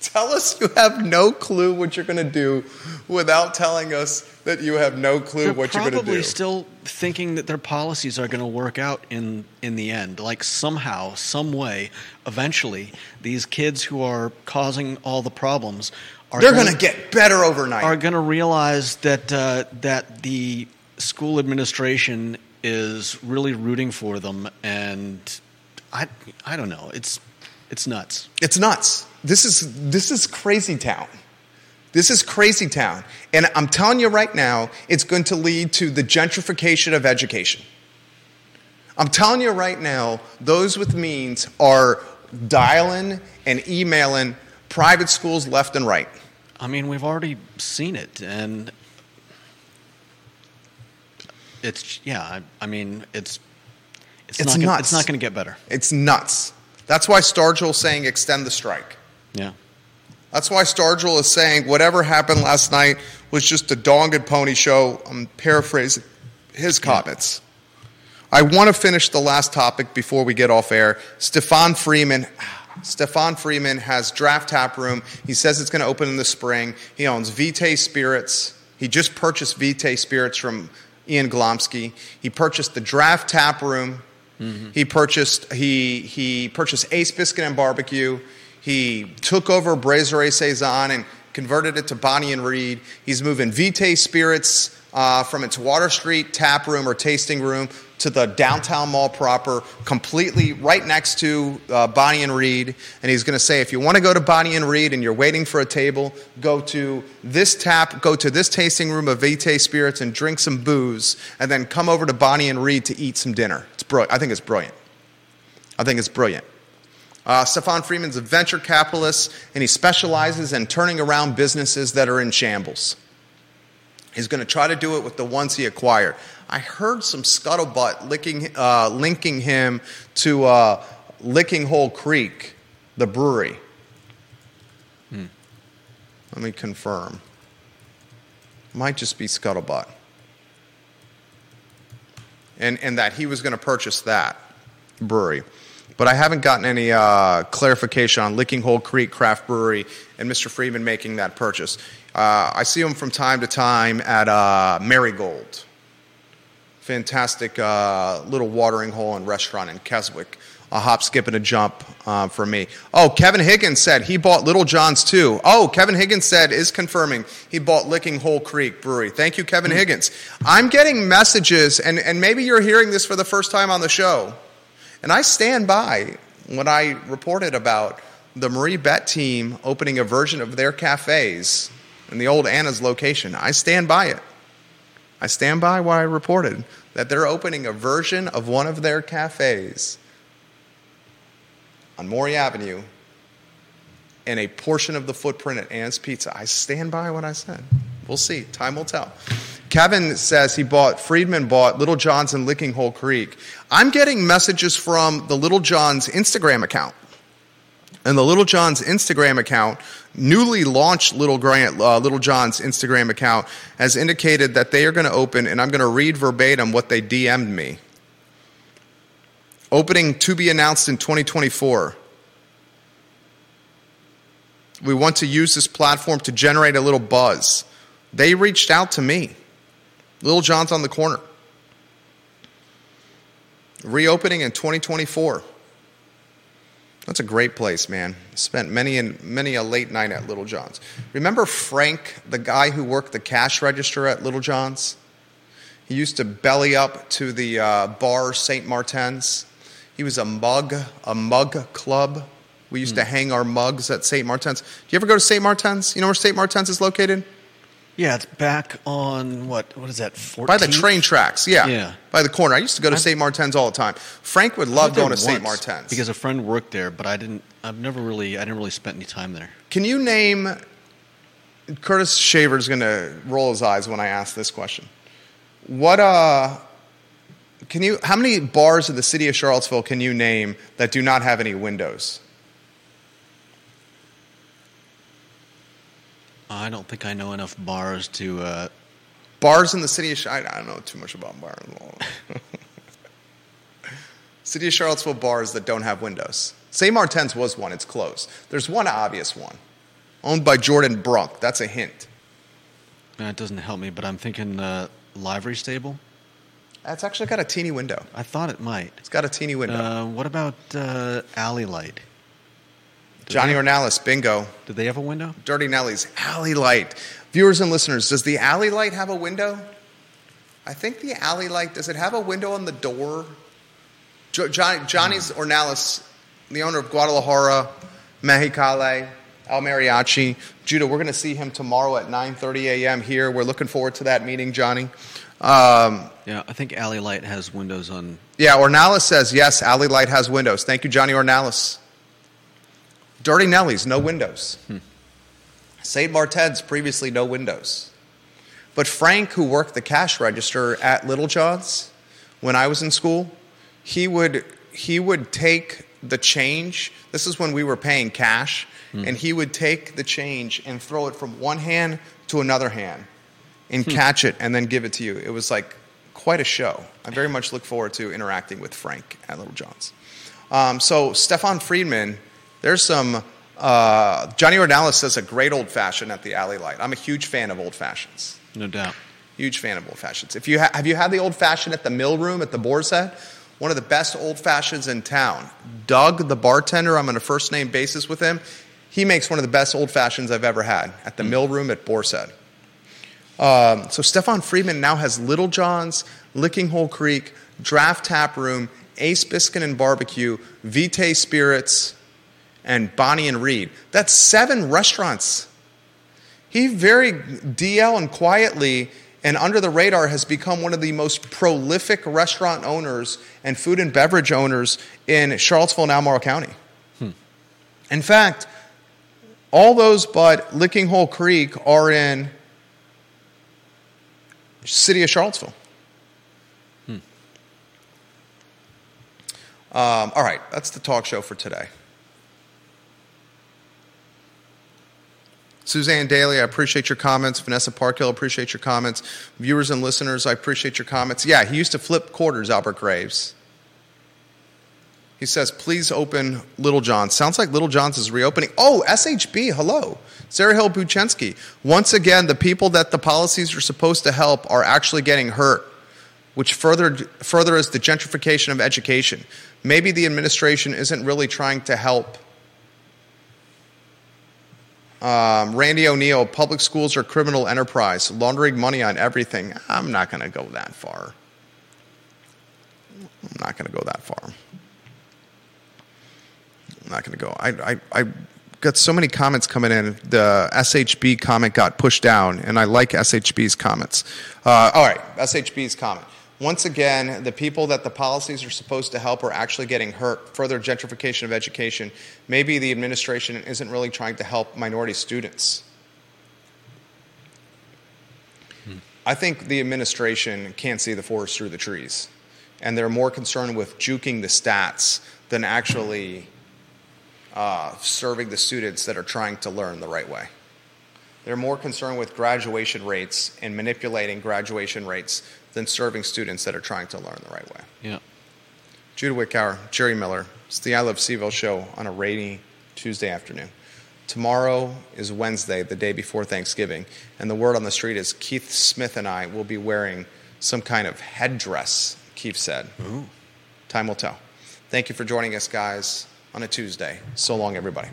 Tell us you have no clue what you're going to do without telling us that you have no clue They're what you're going to do. probably still thinking that their policies are going to work out in in the end. Like somehow, some way, eventually, these kids who are causing all the problems are They're going to get better overnight. are going to realize that uh, that the school administration is really rooting for them, and I I don't know. It's it's nuts. It's nuts. This is this is crazy town. This is crazy town. And I'm telling you right now, it's going to lead to the gentrification of education. I'm telling you right now, those with means are dialing and emailing private schools left and right. I mean, we've already seen it, and it's yeah. I, I mean, it's it's, It's not gonna, nuts. it's not going to get better. It's nuts. That's why Stargell's saying extend the strike. Yeah. That's why Stargill is saying whatever happened last night was just a dog and pony show. I'm paraphrasing his comments. I want to finish the last topic before we get off air. Stefan Freeman. Stefan Freeman has Draft Tap Room. He says it's going to open in the spring. He owns Vitae Spirits. He just purchased Vitae Spirits from Ian Glomski. He purchased the Draft Tap Room. He purchased he he purchased Ace Biscuit and Barbecue. He took over Brasserie Saison and converted it to Bonny and Read. He's moving Vitae Spirits uh, from its Water Street tap room or tasting room to the downtown mall proper, completely right next to uh, Bonny and Read. And he's going to say, if you want to go to Bonny and Read and you're waiting for a table, go to this tap, go to this tasting room of Vitae Spirits and drink some booze, and then come over to Bonny and Read to eat some dinner. It's brilliant. I think it's brilliant. I think it's brilliant. Uh, Stefan Freeman's a venture capitalist, and he specializes in turning around businesses that are in shambles. He's going to try to do it with the ones he acquired. I heard some scuttlebutt licking, uh, linking him to uh, Licking Hole Creek, the brewery. Hmm. Let me confirm. Might just be scuttlebutt. And, and that he was going to purchase that brewery. But I haven't gotten any uh, clarification on Licking Hole Creek Craft Brewery and Mr. Friedman making that purchase. Uh, I see him from time to time at uh, Marigold. Fantastic uh, little watering hole and restaurant in Keswick. A hop, skip, and a jump uh, for me. Oh, Kevin Higgins said he bought Little John's too. Oh, Kevin Higgins said is confirming he bought Licking Hole Creek Brewery. Thank you, Kevin Higgins. I'm getting messages, and, and maybe you're hearing this for the first time on the show. And I stand by when I reported about the MarieBette team opening a version of their cafes in the old Anna's location. I stand by it. I stand by what I reported that they're opening a version of one of their cafes on Maury Avenue in a portion of the footprint at Anna's Pizza. I stand by what I said. We'll see. Time will tell. Kevin says he bought, Friedman bought Little John's in Licking Hole Creek. I'm getting messages from the Little John's Instagram account. And the Little John's Instagram account, newly launched Little, Grant, uh, Little John's Instagram account, has indicated that they are going to open, and I'm going to read verbatim what they DM'd me. Opening to be announced in 2024. We want to use this platform to generate a little buzz. They reached out to me. Little John's on the corner. Reopening in 2024. That's a great place, man. Spent many and many a late night at Little John's. Remember Frank, the guy who worked the cash register at Little John's? He used to belly up to the uh, bar St. Martin's. He was a mug, a mug club. We used mm. to hmm. hang our mugs at St. Martin's. Do you ever go to St. Martin's? You know where St. Martin's is located? Yeah, it's back on what? What is that? 14th? By the train tracks. Yeah. Yeah. By the corner. I used to go to St. Martin's all the time. Frank would love going to St. Martin's because a friend worked there, but I didn't. I've never really. I didn't really spend any time there. Can you name? Curtis Shaver's going to roll his eyes when I ask this question. What uh? Can you? How many bars in the city of Charlottesville can you name that do not have any windows? I don't think I know enough bars to. Uh... Bars in the city of I don't know too much about bars. city of Charlottesville bars that don't have windows. St. Martin's was one. It's closed. There's one obvious one, owned by Jordan Brunk. That's a hint. That doesn't help me, but I'm thinking uh, livery stable. It's actually got a teeny window. I thought it might. It's got a teeny window. Uh, what about uh, Alley Light? Johnny Ornalis, bingo. Did they have a window? Durty Nelly's Alley Light. Viewers and listeners, does the Alley Light have a window? I think the Alley Light, does it have a window on the door? Jo- Johnny, Johnny's Ornalis, the owner of Guadalajara, Mexicali, El Mariachi. Judah, we're going to see him tomorrow at 9.30 a.m. here. We're looking forward to that meeting, Johnny. Um, yeah, I think Alley Light has windows on. Yeah, Ornalis says, yes, Alley Light has windows. Thank you, Johnny Ornalis. Durty Nellies, no windows. Hmm. St. Martin's, previously no windows. But Frank, who worked the cash register at Little John's when I was in school, he would, he would take the change. This is when we were paying cash, hmm. and he would take the change and throw it from one hand to another hand and hmm. catch it and then give it to you. It was like quite a show. I very much look forward to interacting with Frank at Little John's. Um, so, Stefan Friedman there's some. Uh, Johnny Ornalis does a great old fashioned at the Alley Light. I'm a huge fan of old fashions. No doubt. Huge fan of old fashions. If you ha- have you had the old fashioned at the Mill Room at the Boar's Head? One of the best old fashions in town. Doug, the bartender, I'm on a first name basis with him. He makes one of the best old fashions I've ever had at the mm. Mill Room at Boar's Head. Um, so Stefan Friedman now has Little John's, Licking Hole Creek, Draft Tap Room, Ace Biscuit and Barbecue, Vitae Spirits, and Bonny and Read. That's seven restaurants. He very DL and quietly and under the radar has become one of the most prolific restaurant owners and food and beverage owners in Charlottesville and Albemarle County. Hmm. In fact, all those but Licking Hole Creek are in city of Charlottesville. Hmm. Um, all right, that's the talk show for today. Suzanne Daly, I appreciate your comments. Vanessa Parkhill, appreciate your comments. Viewers and listeners, I appreciate your comments. Yeah, he used to flip quarters, Albert Graves. He says, please open Little John's. Sounds like Little John's is reopening. Oh, SHB, hello. Sarah Hill Buchensky. Once again, the people that the policies are supposed to help are actually getting hurt, which further, further is the gentrification of education. Maybe the administration isn't really trying to help um, Randy O'Neill, public schools are criminal enterprise, laundering money on everything. I'm not going to go that far. I'm not going to go that far. I'm not going to go. I, I, I got so many comments coming in. The SHB comment got pushed down, and I like SHB's comments. Uh, all right, SHB's comment. Once again, the people that the policies are supposed to help are actually getting hurt. Further gentrification of education. Maybe the administration isn't really trying to help minority students. Hmm. I think the administration can't see the forest through the trees. And they're more concerned with juking the stats than actually uh, serving the students that are trying to learn the right way. They're more concerned with graduation rates and manipulating graduation rates than serving students that are trying to learn the right way. Yeah. Judah Wickower, Jerry Miller. It's the I Love CVille show on a rainy Tuesday afternoon. Tomorrow is Wednesday, the day before Thanksgiving, and the word on the street is Keith Smith and I will be wearing some kind of headdress, Keith said. Ooh. Time will tell. Thank you for joining us, guys, on a Tuesday. So long, everybody.